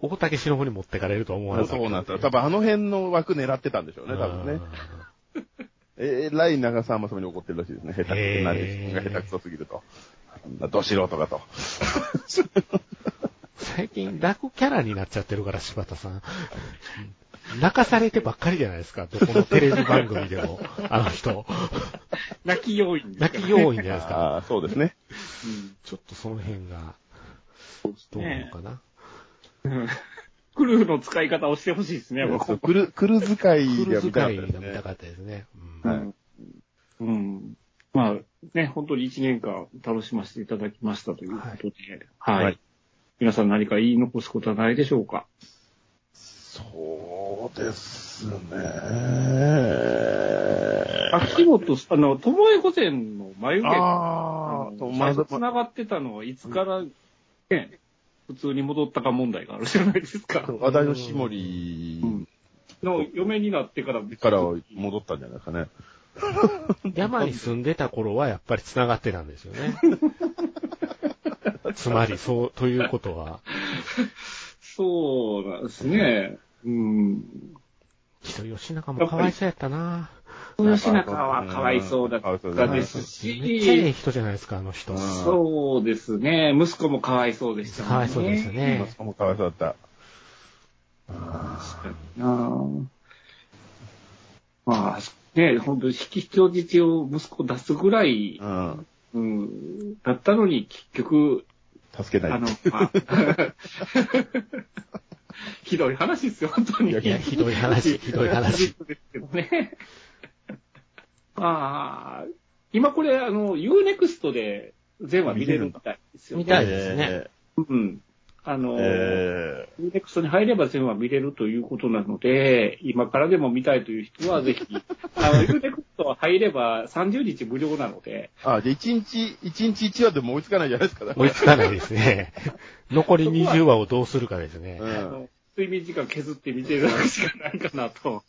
大竹しのぶに持ってかれると思わなかった。そうなんですよ。多分あの辺の枠狙ってたんでしょうね、多分ね。えー、ライン長澤まさみに怒ってるらしいですね。下手くそなれ、が下手くそすぎると。あんなど素人がと。最近、楽キャラになっちゃってるから、柴田さん。泣かされてばっかりじゃないですか。どこのテレビ番組でも。あの人。泣き要因ですから泣き要因じゃないですか。ああ、そうですね。うんちょっとその辺が、どうなのね。かな。うんクルーの使い方をしてほしいですね、僕。クル、クル使いクルーでは見たか使いったですねが見た。かったですね。うんはいうん。うん。まあ、ね、本当に一年間楽しませていただきましたということで、はい。はい皆さん何か言い残すことはないでしょうか？そうですね。秋元、あの、ともえ御前の眉毛が、あがってたのはいつから、ね、普通に戻ったか問題があるじゃないですか。話題のしもりの嫁になってから、から戻ったんじゃないですかね。山に住んでた頃はやっぱり繋がってたんですよね。つまり、そう、ということは、そうなんですね。うん。木戸吉永もかわいそうやったな吉中はかわいそうだったですめっちゃええし、人じゃないですか、あの人。うんそうですね。息子もかわいそうでしたもんね。かわいそうですよね息子もかわいそうだった。確かになまあ、ね、本当に引き人質を息子出すぐらい、うん。うん、だったのに結局、助けない。あの、まあ ひどい話ですよ、本当に。いやいや、ひどい話、ひどい話。ですけどね。まあ、今これ、あの、Unext で全話見れるみたいですよね。見たいですねうん。あの、え Unext に入れば全話見れるということなので、今からでも見たいという人はぜひ、あの、Unext は入れば30日無料なので、ー、あ、じゃあ1日、1日1話でも追いつかないじゃないですか。追いつかないですね。残り20話をどうするかですね。睡眠時間削って見てるしかないかなと。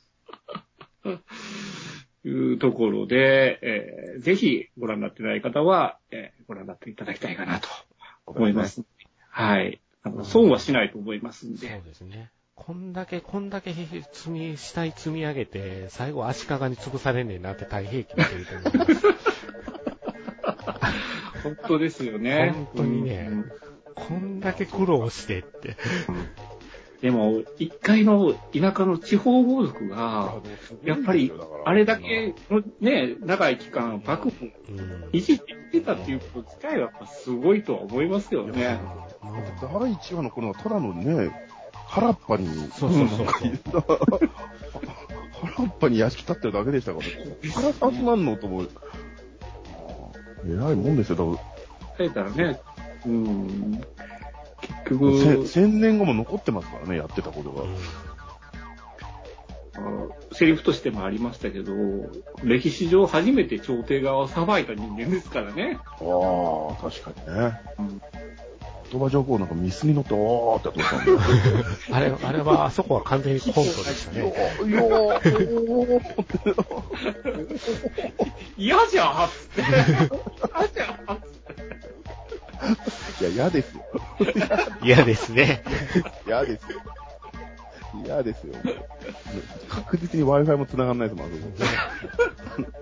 いうところで、えーぜひご覧になってない方は、えーご覧になっていただきたいかなと思います。はい。あの損はしないと思いますんそうで。ですね。こんだけ、こんだけ積み、下に積み上げて、最後足利に潰されんねんなって大平気見てると思います。本当ですよね。本当にねうんこんだけ苦労してって。でも、一回の田舎の地方豪族が、やっぱり、あれだけのね、長い期間、幕府うん。維持できてたっていうこと自体はすごいとは思いますよね。第1話の頃はただのね、原っぱに、そうそうそう 原っぱに屋敷立ってるだけでしたから、こっから三つなんのと思う。えらいもんですよ、多分。書いたらね、うん。結せ局、千年後も残ってますからね、やってたことが。セリフとしてもありましたけど、歴史上初めて朝廷側を裁いた人間ですからね。ああ、確かにね。うん言葉上皇なんかミスに乗って、おーってやった。あれ、あれは、あそこは完全にコントでしたね。いやー、おー嫌じゃん。嫌じゃんっつって。いや、嫌ですよ。嫌ですね。嫌ですよ。嫌ですよ。確実に Wi-Fi も繋がんないですもん、あ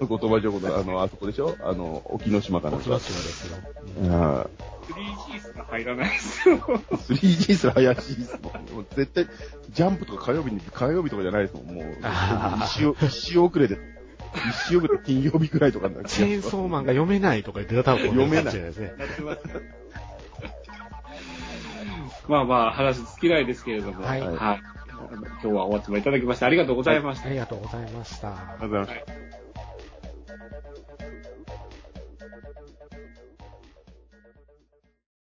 そこ。言葉上皇の、あの、あそこでしょ？あの、沖ノ島かなんか。沖ノ島ですよ。あ 3G すら入らないですよ。3G すら怪しいですもん。もう絶対、ジャンプとか火曜日に、火曜日とかじゃないですもん。もう、一週、一週遅れで、一週遅れで金曜日くらいとかになっチェーンソーマンが読めないとか言ってたら多分読めないかもしれですね。まあまあ、話尽きないですけれども、はいあの今日はお集まりいただきましてありがとうございました。ありがとうございました。ありがとうございました。